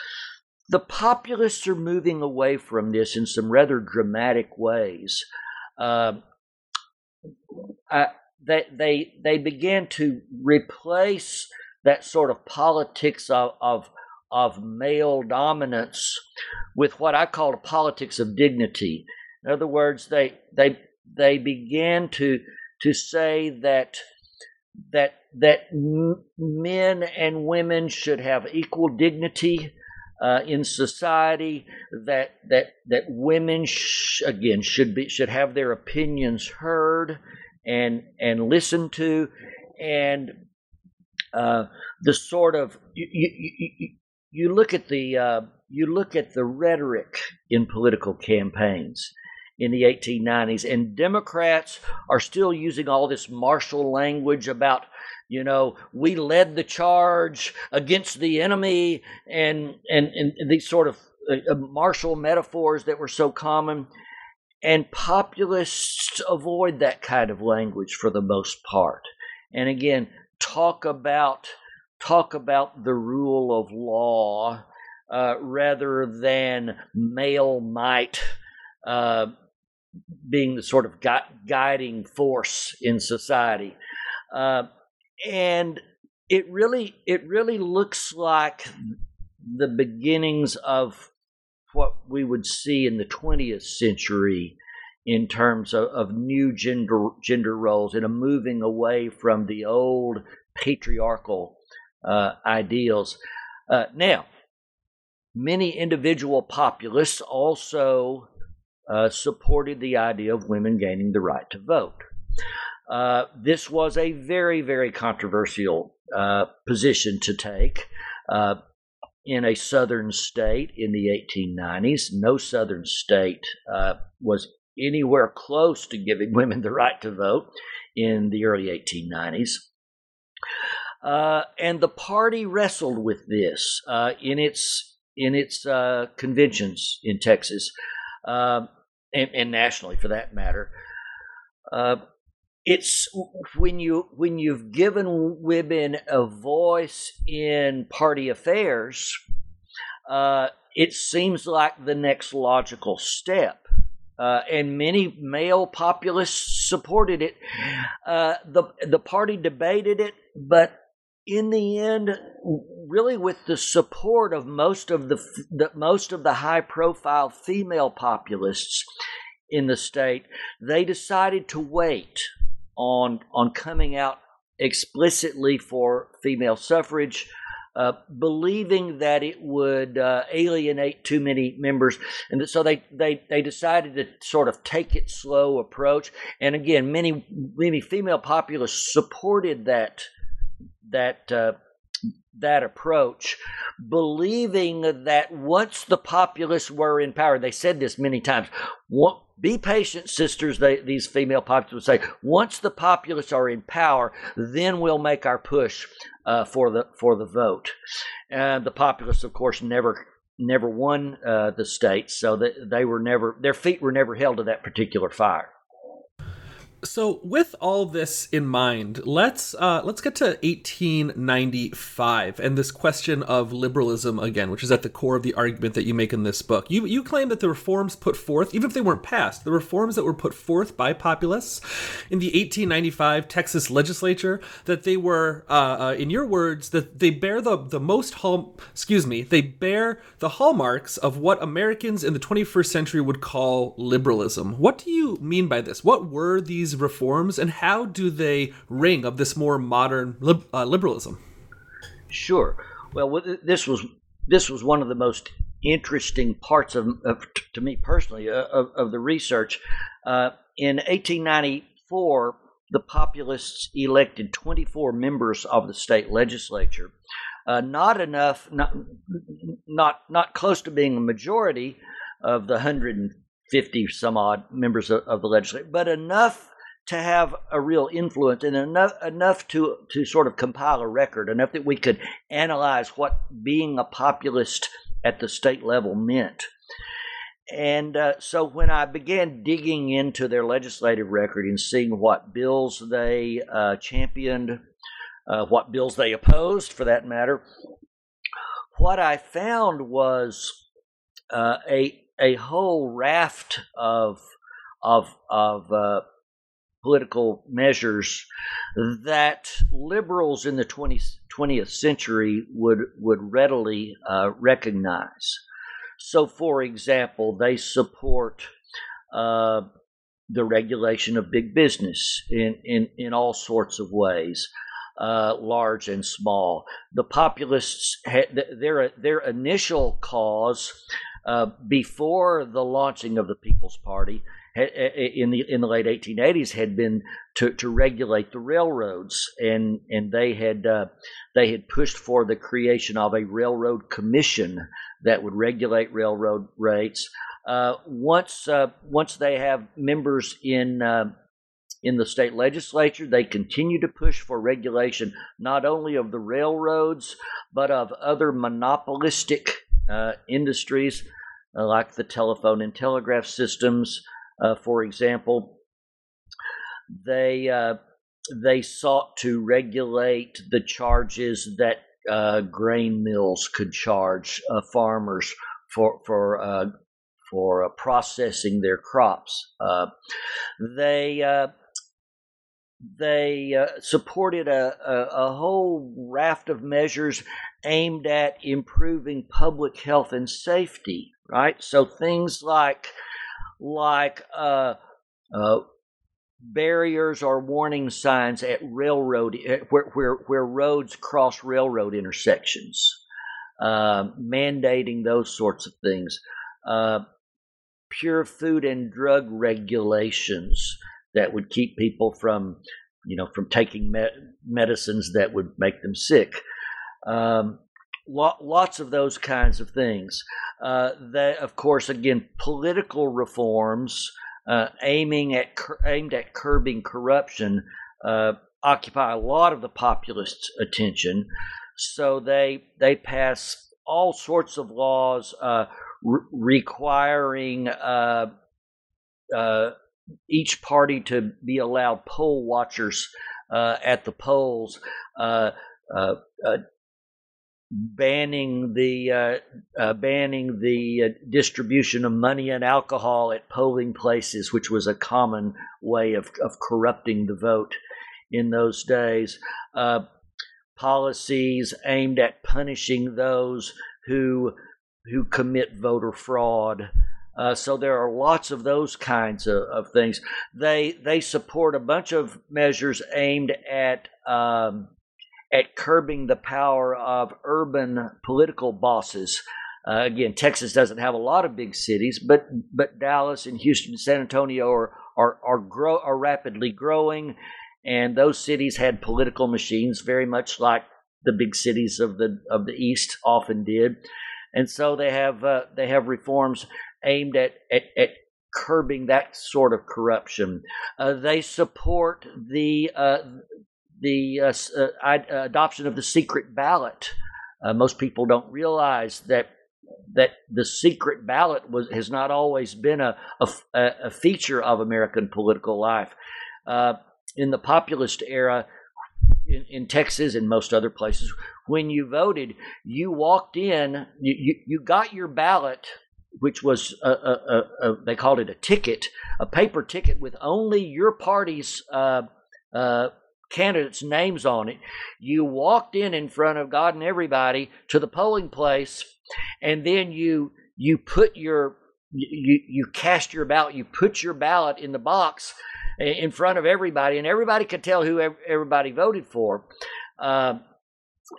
Speaker 3: The populists are moving away from this in some rather dramatic ways. Uh, I, they they they began to replace that sort of politics of, of of male dominance with what I call a politics of dignity. In other words, they they they began to to say that that that men and women should have equal dignity uh, in society. That that that women sh- again should be should have their opinions heard and and listened to, and uh, the sort of you, you, you look at the uh, you look at the rhetoric in political campaigns in the 1890s, and Democrats are still using all this martial language about you know we led the charge against the enemy and and, and these sort of uh, martial metaphors that were so common. And populists avoid that kind of language for the most part. And again talk about talk about the rule of law uh, rather than male might uh, being the sort of gu- guiding force in society. Uh, and it really it really looks like the beginnings of what we would see in the 20th century in terms of, of new gender gender roles and a moving away from the old patriarchal uh, ideals. Uh, now, many individual populists also uh, supported the idea of women gaining the right to vote. Uh, this was a very, very controversial uh, position to take uh, in a southern state in the 1890s. No southern state was anywhere close to giving *laughs* women the right to vote in the early 1890s. Uh, and the party wrestled with this uh, in its in its uh, conventions in Texas um, and, and, nationally, for that matter. Uh, it's when you when you've given women a voice in party affairs, uh, it seems like the next logical step. Uh, and many male populists supported it. Uh, the the party debated it, but in the end, really with the support of most of the, the most of the high profile female populists in the state, they decided to wait on on coming out explicitly for female suffrage. Uh, believing that it would uh, alienate too many members, and so they, they they decided to sort of take it slow approach. And again, many many female populists supported that that uh, that approach, believing that once the populists were in power, they said this many times. be patient, sisters, they, these female populists would say. Once the populists are in power, then we'll make our push uh, for the for the vote. And the populists, of course, never never won uh, the states, so that they were never their feet were never held to that particular fire.
Speaker 2: So, with all this in mind, let's uh, let's get to 1895 and this question of liberalism again, which is at the core of the argument that you make in this book. You you claim that the reforms put forth, even if they weren't passed, the reforms that were put forth by populists in the 1895 Texas legislature, that they were, uh, uh, in your words, that they bear the the most hall, excuse me, they bear the hallmarks of what Americans in the 21st century would call liberalism. What do you mean by this? What were these these reforms and how do they ring of this more modern lib- uh, liberalism?
Speaker 3: Sure. Well, this was this was one of the most interesting parts of, of to me personally uh, of, of the research. Uh, in 1894, the populists elected 24 members of the state legislature. Uh, not enough, not, not not close to being a majority of the 150 some odd members of, of the legislature, but enough to have a real influence and enough enough to to sort of compile a record, enough that we could analyze what being a populist at the state level meant. And uh, so when I began digging into their legislative record and seeing what bills they uh, championed, uh, what bills they opposed, for that matter, what I found was uh, a a whole raft of of of uh, political measures that liberals in the 20th, 20th century would, would readily uh, recognize. So, for example, they support uh, the regulation of big business in, in, in all sorts of ways. Uh, large and small. The populists, had, their their initial cause uh, before the launching of the People's Party in the in the late 1880s had been to, to regulate the railroads, and and they had uh, they had pushed for the creation of a railroad commission that would regulate railroad rates. Uh, once uh, once they have members in uh, in the state legislature, they continue to push for regulation not only of the railroads but of other monopolistic uh, industries uh, like the telephone and telegraph systems. Uh, for example, they uh, they sought to regulate the charges that uh, grain mills could charge uh, farmers for for uh, for uh, processing their crops. they they supported a, a, a whole raft of measures aimed at improving public health and safety. Right, so things like like uh, uh, barriers or warning signs at railroad eh, where where, where roads cross railroad intersections, uh, mandating those sorts of things. Uh, pure food and drug regulations that would keep people from, you know, from taking me- medicines that would make them sick. Um, lots of those kinds of things. Uh, that, of course, again, political reforms uh, aiming at aimed at curbing corruption uh, occupy a lot of the populists' attention. So they they pass all sorts of laws uh, re- requiring uh, each party to be allowed poll watchers at the polls. Uh, uh, banning the uh, uh, banning the uh, distribution of money and alcohol at polling places, which was a common way of, of corrupting the vote in those days. Uh, policies aimed at punishing those who who commit voter fraud. Uh, so there are lots of those kinds of, of, things. They they support a bunch of measures aimed at um, at curbing the power of urban political bosses. Uh, again, Texas doesn't have a lot of big cities, but but Dallas and Houston and San Antonio are are are, grow, are rapidly growing, and those cities had political machines very much like the big cities of the of the East often did, and so they have uh, they have reforms aimed at, at, at curbing that sort of corruption. Uh, they support the uh, the uh, uh, adoption of the secret ballot. most people don't realize that that the secret ballot was has not always been a a, a feature of American political life. in the populist era, in, in, Texas and most other places, when you voted, you walked in, you, you, you got your ballot which was a, a, a, they called it a ticket, a paper ticket with only your party's uh, uh, candidates' names on it. You walked in in front of God and everybody to the polling place, and then you you put your you you cast your ballot. You put your ballot in the box in front of everybody, and everybody could tell who everybody voted for. Uh,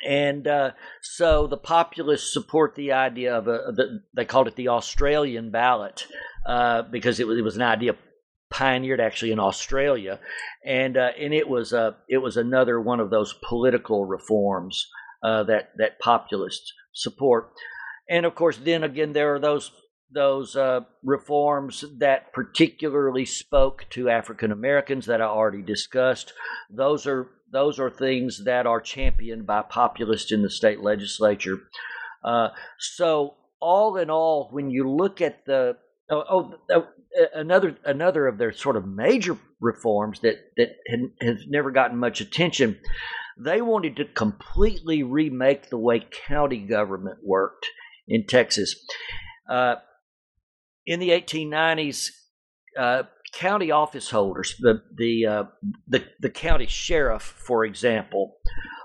Speaker 3: and uh, so the populists support the idea of a, the, they called it the Australian ballot uh, because it was, it was an idea pioneered actually in Australia, and uh, and it was uh, it was another one of those political reforms uh, that that populists support, and of course then again there are those those uh, reforms that particularly spoke to African Americans that I already discussed. Those are those are things that are championed by populists in the state legislature. Uh, so, all in all, when you look at the oh, oh, oh another another of their sort of major reforms that that has never gotten much attention, they wanted to completely remake the way county government worked in Texas. Uh, in the 1890s, uh, county office holders, the the, uh, the the county sheriff, for example,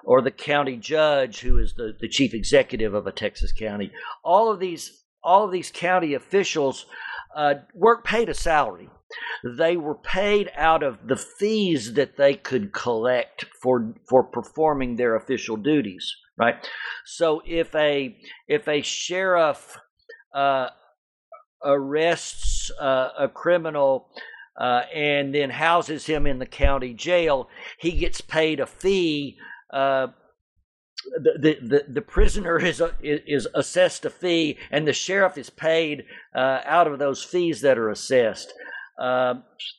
Speaker 3: or the county judge, who is the, the chief executive of a Texas county, all of these all of these county officials uh, paid a salary. They were paid out of the fees that they could collect for for performing their official duties. Right. So if a if a sheriff uh, arrests uh, a criminal uh, and then houses him in the county jail, he gets paid a fee. Uh, the, the, the prisoner is, is assessed a fee, and the sheriff is paid uh, out of those fees that are assessed. Uh,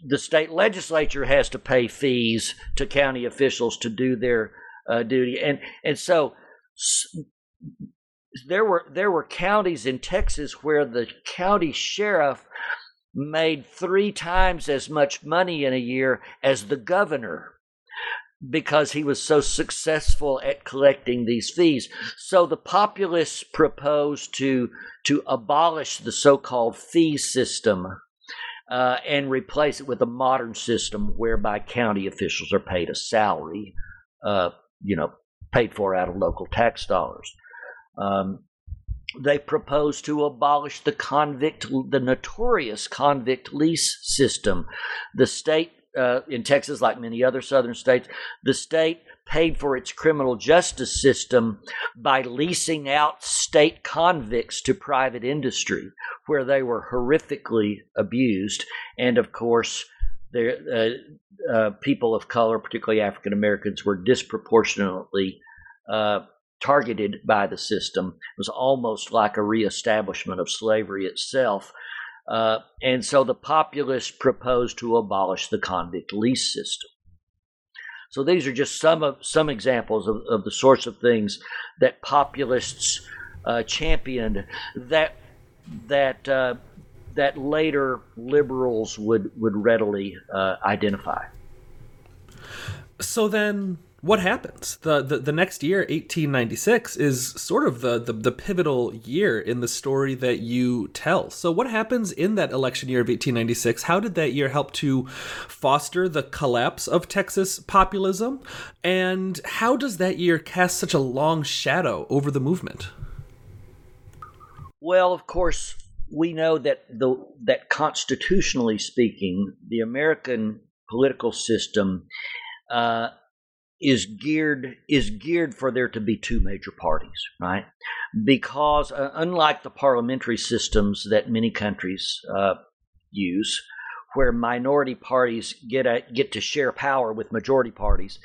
Speaker 3: the state legislature has to pay fees to county officials to do their uh, duty, and and so there were there were counties in Texas where the county sheriff made three times as much money in a year as the governor because he was so successful at collecting these fees. So the populists proposed to to abolish the so-called fee system uh, and replace it with a modern system whereby county officials are paid a salary, uh, you know, paid for out of local tax dollars. Um, they proposed to abolish the convict, the notorious convict lease system. The state uh, in Texas, like many other southern states, the state paid for its criminal justice system by leasing out state convicts to private industry, where they were horrifically abused. And of course, uh, uh, people of color, particularly African Americans, were disproportionately uh, targeted by the system. It was almost like a reestablishment of slavery itself. Uh, and so the populists proposed to abolish the convict lease system. So these are just some of some examples of, of the sorts of things that populists uh, championed that that uh, that later liberals would would readily uh, identify.
Speaker 2: So then, what happens? The, the the next year 1896 is sort of the, the, the pivotal year in the story that you tell. So what happens in that election year of 1896 how did that year help to foster the collapse of texas populism? And how does that year cast such a long shadow over the movement?
Speaker 3: Well of course we know that the that constitutionally speaking the american political system uh, is geared is geared for there to be two major parties, right? Because uh, unlike the parliamentary systems that many countries uh, use, where minority parties get a, get to share power with majority parties,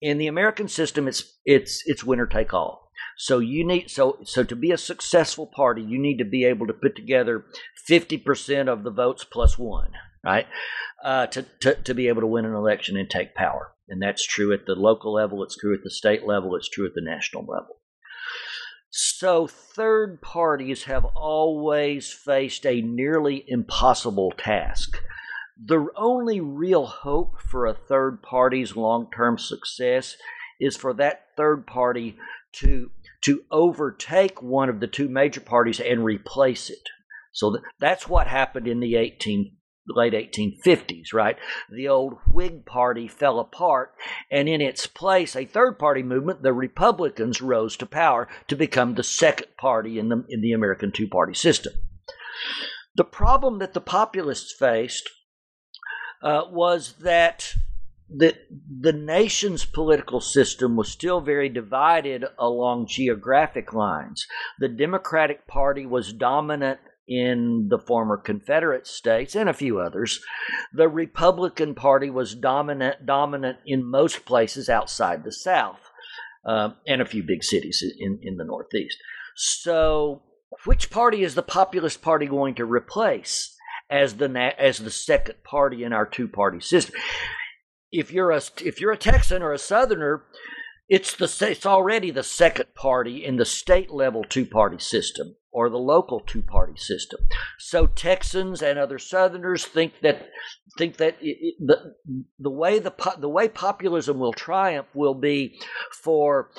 Speaker 3: in the American system, it's it's it's winner take all. So you need so so to be a successful party, you need to be able to put together fifty percent of the votes plus one, right? Uh, to, to to be able to win an election and take power, and that's true at the local level. It's true at the state level. It's true at the national level. So third parties have always faced a nearly impossible task. The only real hope for a third party's long term success is for that third party to to overtake one of the two major parties and replace it. So th- that's what happened in the 18 late 1850s, right? The old Whig Party fell apart, and in its place, a third party movement, the Republicans, rose to power to become the second party in the, in the American two party system. The problem that the populists faced uh, was that the the nation's political system was still very divided along geographic lines. The Democratic Party was dominant in the former Confederate states and a few others. The Republican Party was dominant dominant in most places outside the South uh, and a few big cities in, in the Northeast. So, which party is the Populist Party going to replace as the as the second party in our two party system? if you're a if you're a Texan or a Southerner, it's the it's already the second party in the state level two party system or the local two party system. So Texans and other Southerners think that think that it, the the way the the way populism will triumph will be for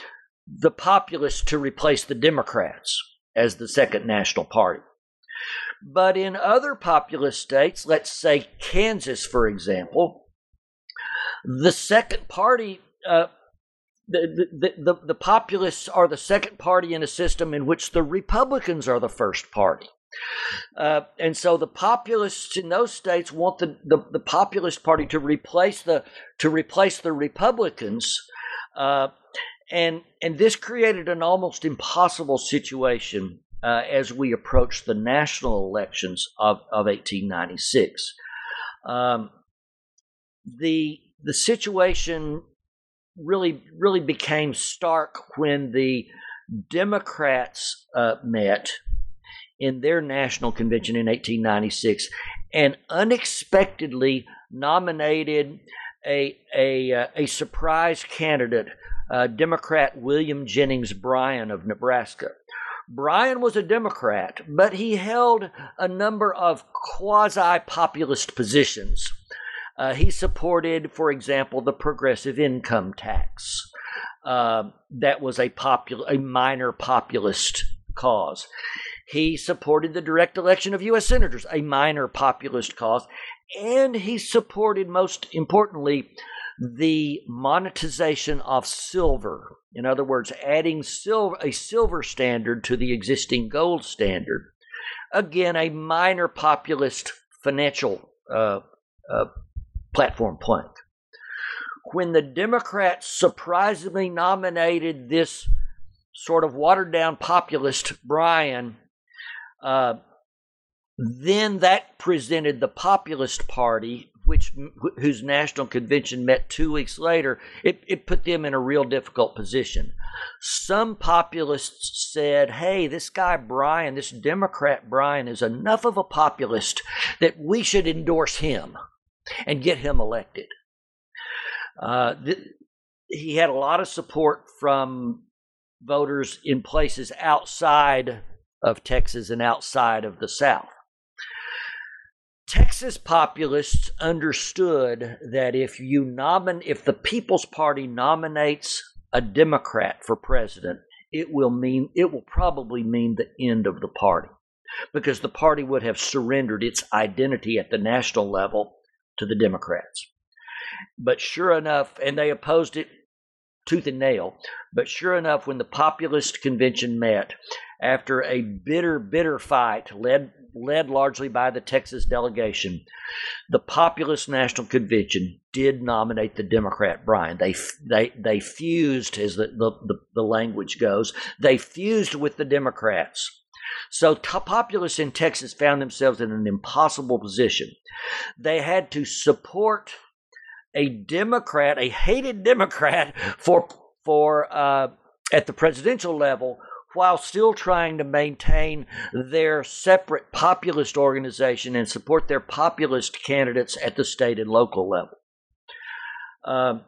Speaker 3: the populists to replace the Democrats as the second national party. But in other populist states, let's say Kansas, for example, the second party, uh, the, the, the, the populists are the second party in a system in which the Republicans are the first party. Uh, and so the populists in those states want the, the, the, populist party to replace the to replace the Republicans, uh, and and this created an almost impossible situation uh, as we approached the national elections of, of 1896. Um, the the situation really really became stark when the Democrats uh, met in their national convention in 1896 and unexpectedly nominated a a uh, a surprise candidate, uh, Democrat William Jennings Bryan of Nebraska. Bryan was a Democrat, but he held a number of quasi populist positions. Uh, he supported, for example, the progressive income tax. Uh, that was a popular, a minor populist cause. He supported the direct election of U.S. senators, a minor populist cause, and he supported, most importantly, the monetization of silver. In other words, adding silver, a silver standard to the existing gold standard. Again, a minor populist financial uh, uh, platform plank. When the Democrats surprisingly nominated this sort of watered down populist Bryan, uh, then that presented the Populist Party, which whose national convention met two weeks later. It, it put them in a real difficult position. Some populists said, "Hey, this guy Bryan, this Democrat Bryan, is enough of a populist that we should endorse him." And get him elected. Uh, th- he had a lot of support from voters in places outside of Texas and outside of the South. Texas populists understood that if you nomin- if the People's Party nominates a Democrat for president, it will mean it will probably mean the end of the party because the party would have surrendered its identity at the national level to the Democrats. But sure enough, and they opposed it tooth and nail, but sure enough, when the populist convention met, after a bitter, bitter fight led led largely by the Texas delegation, the populist national convention did nominate the Democrat Bryan. They they they fused, as the, the, the language goes, they fused with the Democrats. So populists in Texas found themselves in an impossible position. They had to support a Democrat, a hated Democrat, *laughs* for for uh, at the presidential level while still trying to maintain their separate populist organization and support their populist candidates at the state and local level. Um,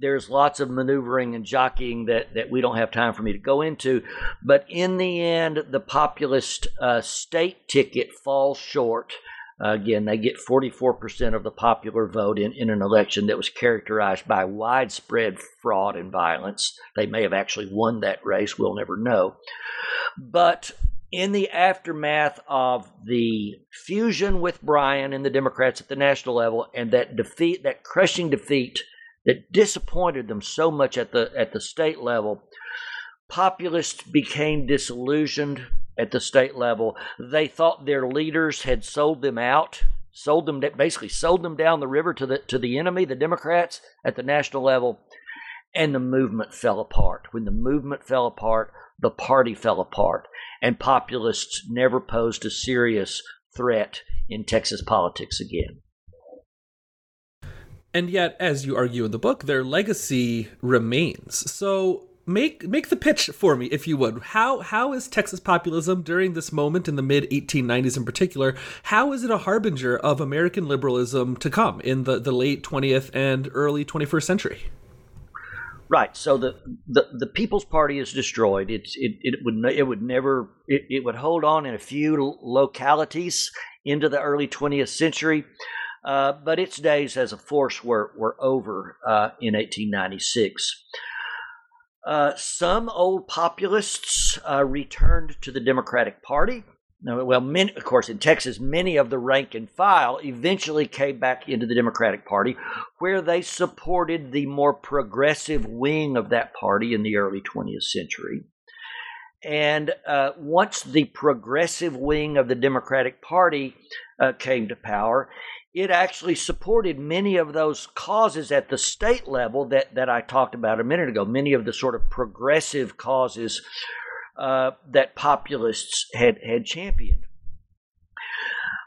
Speaker 3: there's lots of maneuvering and jockeying that, that we don't have time for me to go into. But in the end, the populist uh, state ticket falls short. Uh, again, they get 44% of the popular vote in, in an election that was characterized by widespread fraud and violence. They may have actually won that race, we'll never know. But in the aftermath of the fusion with Bryan and the Democrats at the national level and that defeat, that crushing defeat that disappointed them so much at the at the state level, populists became disillusioned at the state level. They thought their leaders had sold them out, sold them basically sold them down the river to the to the enemy, the Democrats at the national level, and the movement fell apart. When the movement fell apart, the party fell apart, and populists never posed a serious threat in Texas politics again.
Speaker 2: And yet, as you argue in the book, their legacy remains. So make make the pitch for me, if you would. How how is Texas populism during this moment in the mid 1890s in particular? How is it a harbinger of American liberalism to come in the, the late 20th and early 21st century?
Speaker 3: Right. So the, the, the People's Party is destroyed. It's it, it would it would never it, it would hold on in a few localities into the early 20th century. Uh, but its days as a force were, were over uh, in 1896. Uh, some old populists uh, returned to the Democratic Party. Now, well, many, of course, in Texas, many of the rank and file eventually came back into the Democratic Party, where they supported the more progressive wing of that party in the early 20th century. And uh, once the progressive wing of the Democratic Party uh, came to power, it actually supported many of those causes at the state level that, that I talked about a minute ago, many of the sort of progressive causes uh, that populists had, had championed.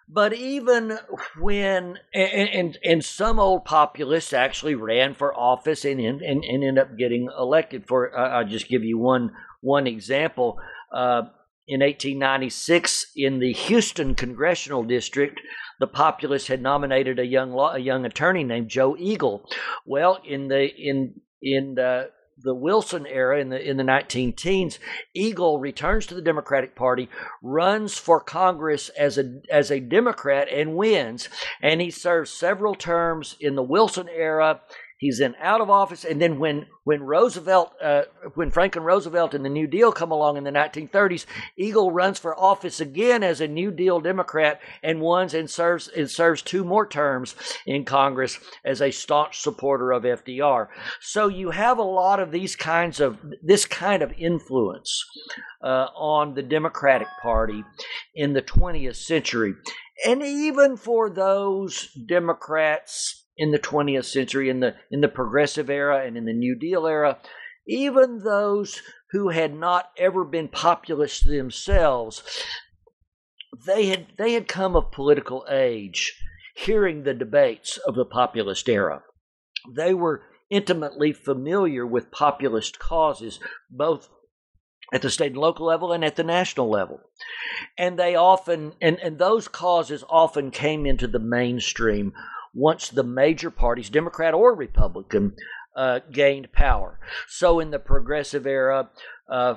Speaker 3: But even when, and, and, and, some old populists actually ran for office and, and, and ended up getting elected. For I'll just give you one, one example. Uh, in 1896, in the Houston congressional district, the populists had nominated a young law, a young attorney named Joe Eagle. Well, in the in in the, the Wilson era in the in the 19 teens, Eagle returns to the Democratic Party, runs for Congress as a as a Democrat and wins, and he serves several terms in the Wilson era He's then out of office, and then when when Roosevelt, uh, when Franklin Roosevelt and the New Deal come along in the 1930s, Eagle runs for office again as a New Deal Democrat and wins and serves and serves two more terms in Congress as a staunch supporter of FDR. So you have a lot of these kinds of this kind of influence uh, on the Democratic Party in the 20th century, and even for those Democrats in the 20th century, in the in the progressive era and in the New Deal era, even those who had not ever been populists themselves, they had they had come of political age, hearing the debates of the populist era. They were intimately familiar with populist causes, both at the state and local level and at the national level. And they often, and, and those causes often came into the mainstream once the major parties, Democrat or Republican, uh, gained power. So in the progressive era, uh,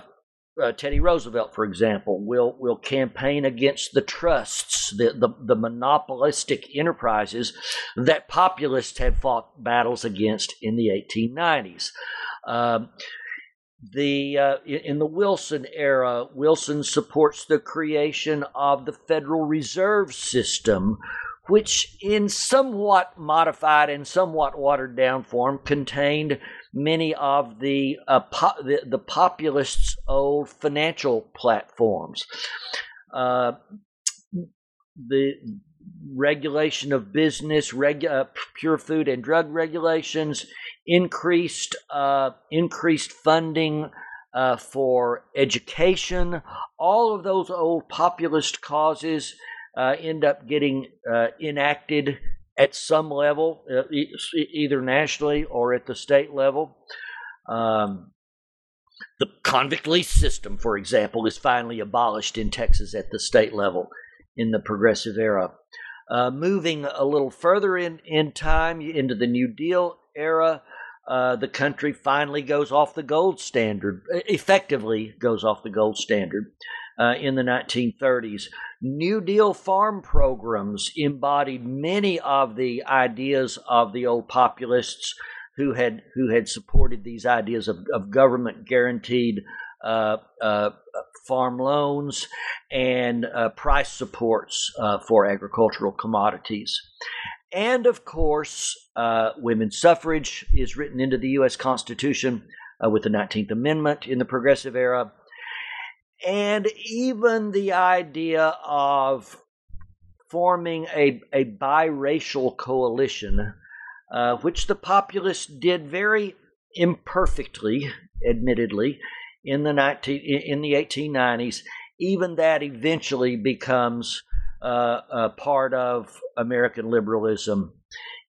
Speaker 3: uh, Teddy Roosevelt, for example, will will campaign against the trusts, the, the, the monopolistic enterprises that populists had fought battles against in the 1890s. Um, the uh, in the Wilson era, Wilson supports the creation of the Federal Reserve System, which in somewhat modified and somewhat watered down form contained many of the, uh, po- the, the, populists' old financial platforms. Uh, the regulation of business, regu- uh, pure food and drug regulations, increased uh, increased funding uh, for education, all of those old populist causes uh, end up getting uh, enacted at some level, uh, either nationally or at the state level. Um, the convict lease system, for example, is finally abolished in Texas at the state level in the progressive era. Uh, moving a little further in, in time into the New Deal era, uh, the country finally goes off the gold standard, effectively goes off the gold standard uh, in the 1930s. New Deal farm programs embodied many of the ideas of the old populists who had who had supported these ideas of, of government guaranteed uh, uh, farm loans and uh, price supports uh, for agricultural commodities. And of course, uh, women's suffrage is written into the U.S. Constitution with the 19th Amendment in the Progressive Era. And even the idea of forming a, a biracial coalition, uh, which the populists did very imperfectly, admittedly, in the 19, in the 1890s, even that eventually becomes uh, a part of American liberalism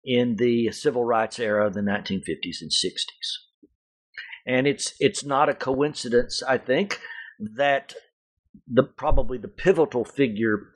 Speaker 3: in the civil rights era of the 1950s and 60s. And it's it's not a coincidence, I think, that the probably the pivotal figure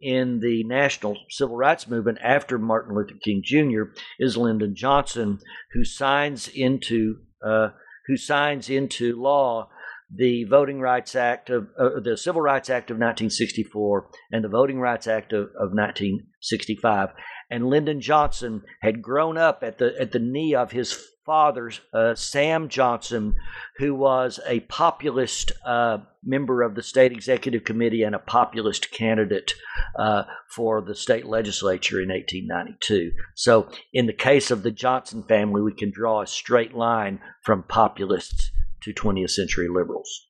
Speaker 3: in the national civil rights movement after Martin Luther King Jr. is Lyndon Johnson, who signs into uh, who signs into law the Voting Rights Act of uh, the Civil Rights Act of 1964 and the Voting Rights Act of, of 1965. And Lyndon Johnson had grown up at the at the knee of his father, uh, Sam Johnson, who was a populist uh, member of the state executive committee and a populist candidate uh, for the state legislature in 1892. So, in the case of the Johnson family, we can draw a straight line from populists to 20th century liberals.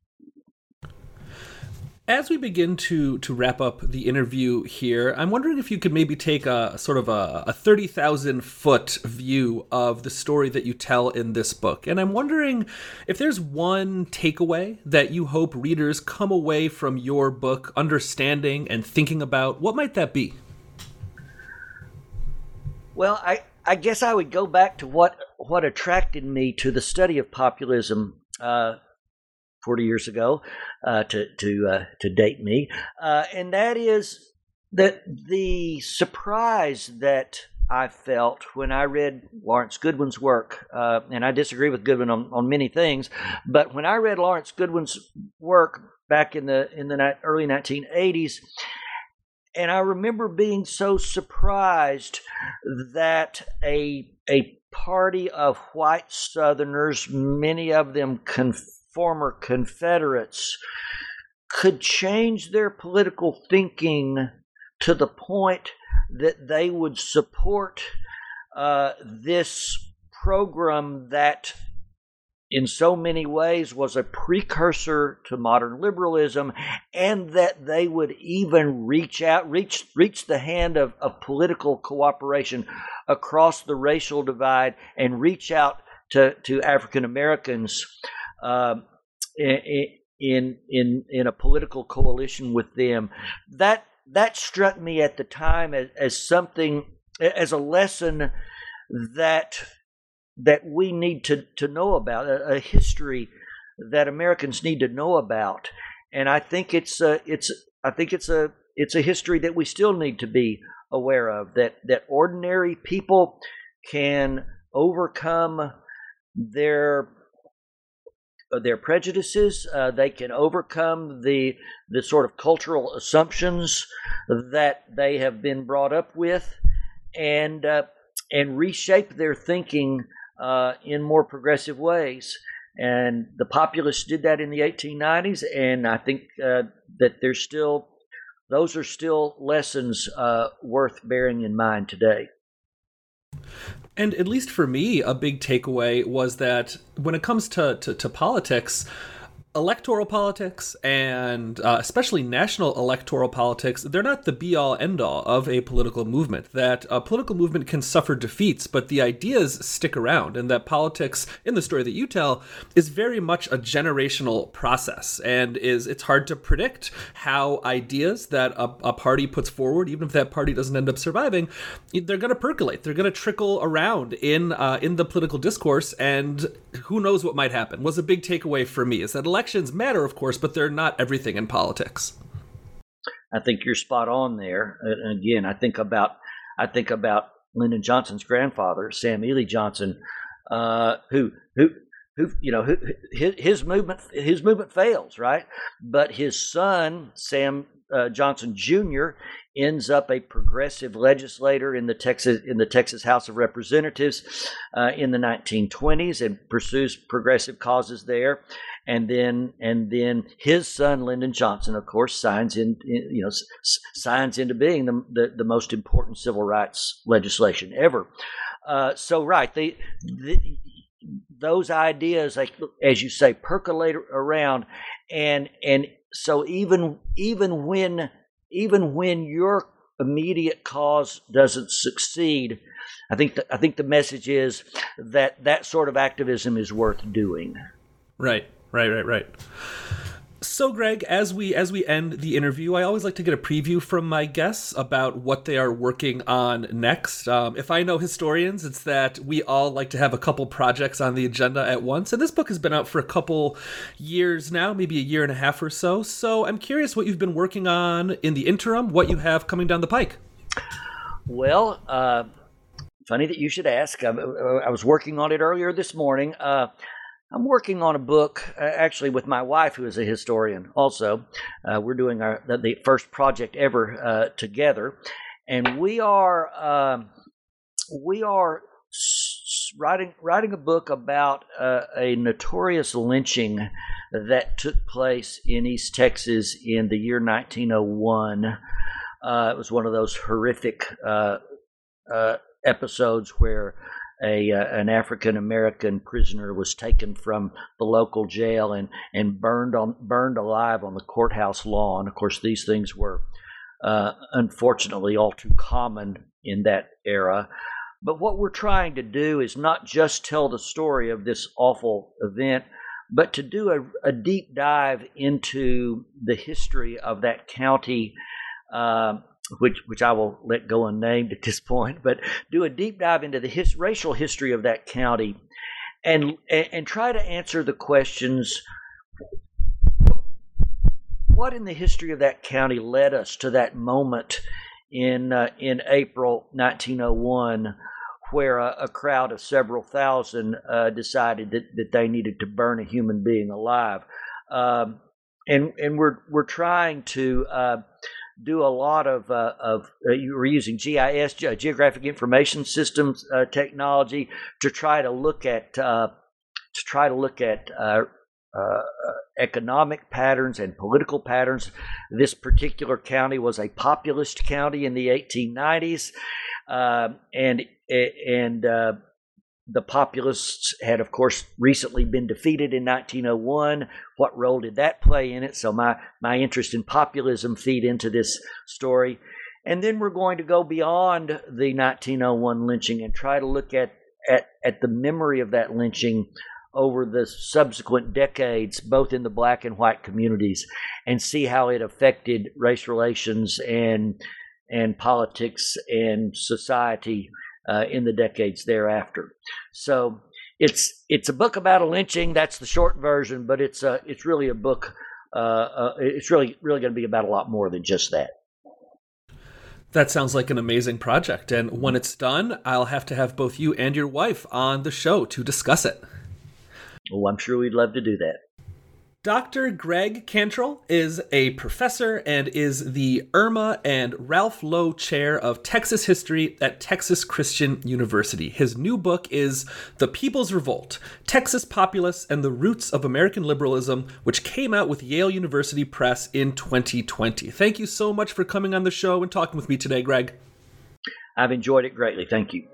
Speaker 2: As we begin to to wrap up the interview here, I'm wondering if you could maybe take a sort of a, a 30,000 foot view of the story that you tell in this book. And I'm wondering if there's one takeaway that you hope readers come away from your book understanding and thinking about. What might that be?
Speaker 3: Well, I, I guess I would go back to what what attracted me to the study of populism uh, 40 years ago, uh, to to uh, to date me, uh, and that is that the surprise that I felt when I read Lawrence Goodwyn's work, uh, and I disagree with Goodwyn on, on many things, but when I read Lawrence Goodwyn's work back in the in the early 1980s, and I remember being so surprised that a a party of white Southerners, many of them conf- former Confederates, could change their political thinking to the point that they would support uh, this program that in so many ways was a precursor to modern liberalism and that they would even reach out reach reach the hand of, of political cooperation across the racial divide and reach out to, to African Americans uh, in in in a political coalition with them. That that struck me at the time as, as something as a lesson that that we need to, to know about a, a history that Americans need to know about, and I think it's a, it's I think it's a it's a history that we still need to be aware of that that ordinary people can overcome their their prejudices. Uh, they can overcome the the sort of cultural assumptions that they have been brought up with, and uh, and reshape their thinking uh, in more progressive ways. And the populists did that in the 1890s, and I think uh, that there's still those are still lessons uh, worth bearing in mind today.
Speaker 2: And at least for me, a big takeaway was that when it comes to, to, to politics, electoral politics and uh, especially national electoral politics, they're not the be all end all of a political movement. That a political movement can suffer defeats, but the ideas stick around, and that politics, in the story that you tell, is very much a generational process, and is it's hard to predict how ideas that a, a party puts forward, even if that party doesn't end up surviving, they're going to percolate, they're going to trickle around in uh, in the political discourse, and who knows what might happen. Was a big takeaway for me is that elections matter, of course, but they're not everything in politics.
Speaker 3: I think you're spot on there. And again, I think about I think about Lyndon Johnson's grandfather, Sam Ealy Johnson, uh, who who who you know who, his, his movement his movement fails, right? But his son Sam uh, Johnson Jr. ends up a progressive legislator in the Texas in the Texas House of Representatives uh, in the 1920s and pursues progressive causes there and then and then his son Lyndon Johnson, of course, signs in, you know s- signs into being the, the, the most important civil rights legislation ever. Uh, so right, they, the, those ideas, like as you say, percolate around, and and so even even when even when your immediate cause doesn't succeed, I think the, I think the message is that that sort of activism is worth doing.
Speaker 2: Right. Right, right, right. So, Gregg, as we as we end the interview, I always like to get a preview from my guests about what they are working on next. Um, if I know historians, it's that we all like to have a couple projects on the agenda at once, and this book has been out for a couple years now, maybe a year and a half or so. So, I'm curious what you've been working on in the interim, what you have coming down the pike.
Speaker 3: Well, uh, funny that you should ask. I, I, was working on it earlier this morning. Uh, I'm working on a book uh, actually with my wife, who is a historian. Also, uh, we're doing our the, the, first project ever uh, together, and we are um, we are writing writing a book about uh, a notorious lynching that took place in East Texas in the year 1901. Uh, it was one of those horrific episodes where a uh, an African American prisoner was taken from the local jail and and burned on burned alive on the courthouse lawn. Of course, these things were uh, unfortunately all too common in that era. But what we're trying to do is not just tell the story of this awful event, but to do a, a deep dive into the history of that county. Uh, which which I will let go unnamed at this point, but do a deep dive into the his, racial history of that county, and, and try to answer the questions. What in the history of that county led us to that moment in uh, in April 1901, where a, a, crowd of several thousand uh, decided that, that they needed to burn a human being alive, um, and and we're we're trying to uh, do a lot of uh, of uh, you were using GIS geographic information systems uh, technology to try to look at uh, to try to look at uh, uh, economic patterns and political patterns. This particular county was a populist county in the 1890s, um, and and the populists had, of course, recently been defeated in 1901. What role did that play in it? So my my interest in populism feed into this story, and then we're going to go beyond the 1901 lynching and try to look at at at the memory of that lynching over the subsequent decades, both in the black and white communities, and see how it affected race relations and and politics and society uh, in the decades thereafter. So it's it's a book about a lynching. That's the short version, but it's uh, it's really a book. Uh, uh, it's really really going to be about a lot more than just that.
Speaker 2: That sounds like an amazing project, and when it's done, I'll have to have both you and your wife on the show to discuss it.
Speaker 3: Oh, I'm sure we'd love to do that.
Speaker 2: Dr. Gregg Cantrell is a professor and is the Erma and Ralph Lowe Chair of Texas History at Texas Christian University. His new book is The People's Revolt Texas Populists and the Roots of American Liberalism, which came out with Yale University Press in 2020. Thank you so much for coming on the show and talking with me today, Gregg.
Speaker 3: I've enjoyed it greatly. Thank you.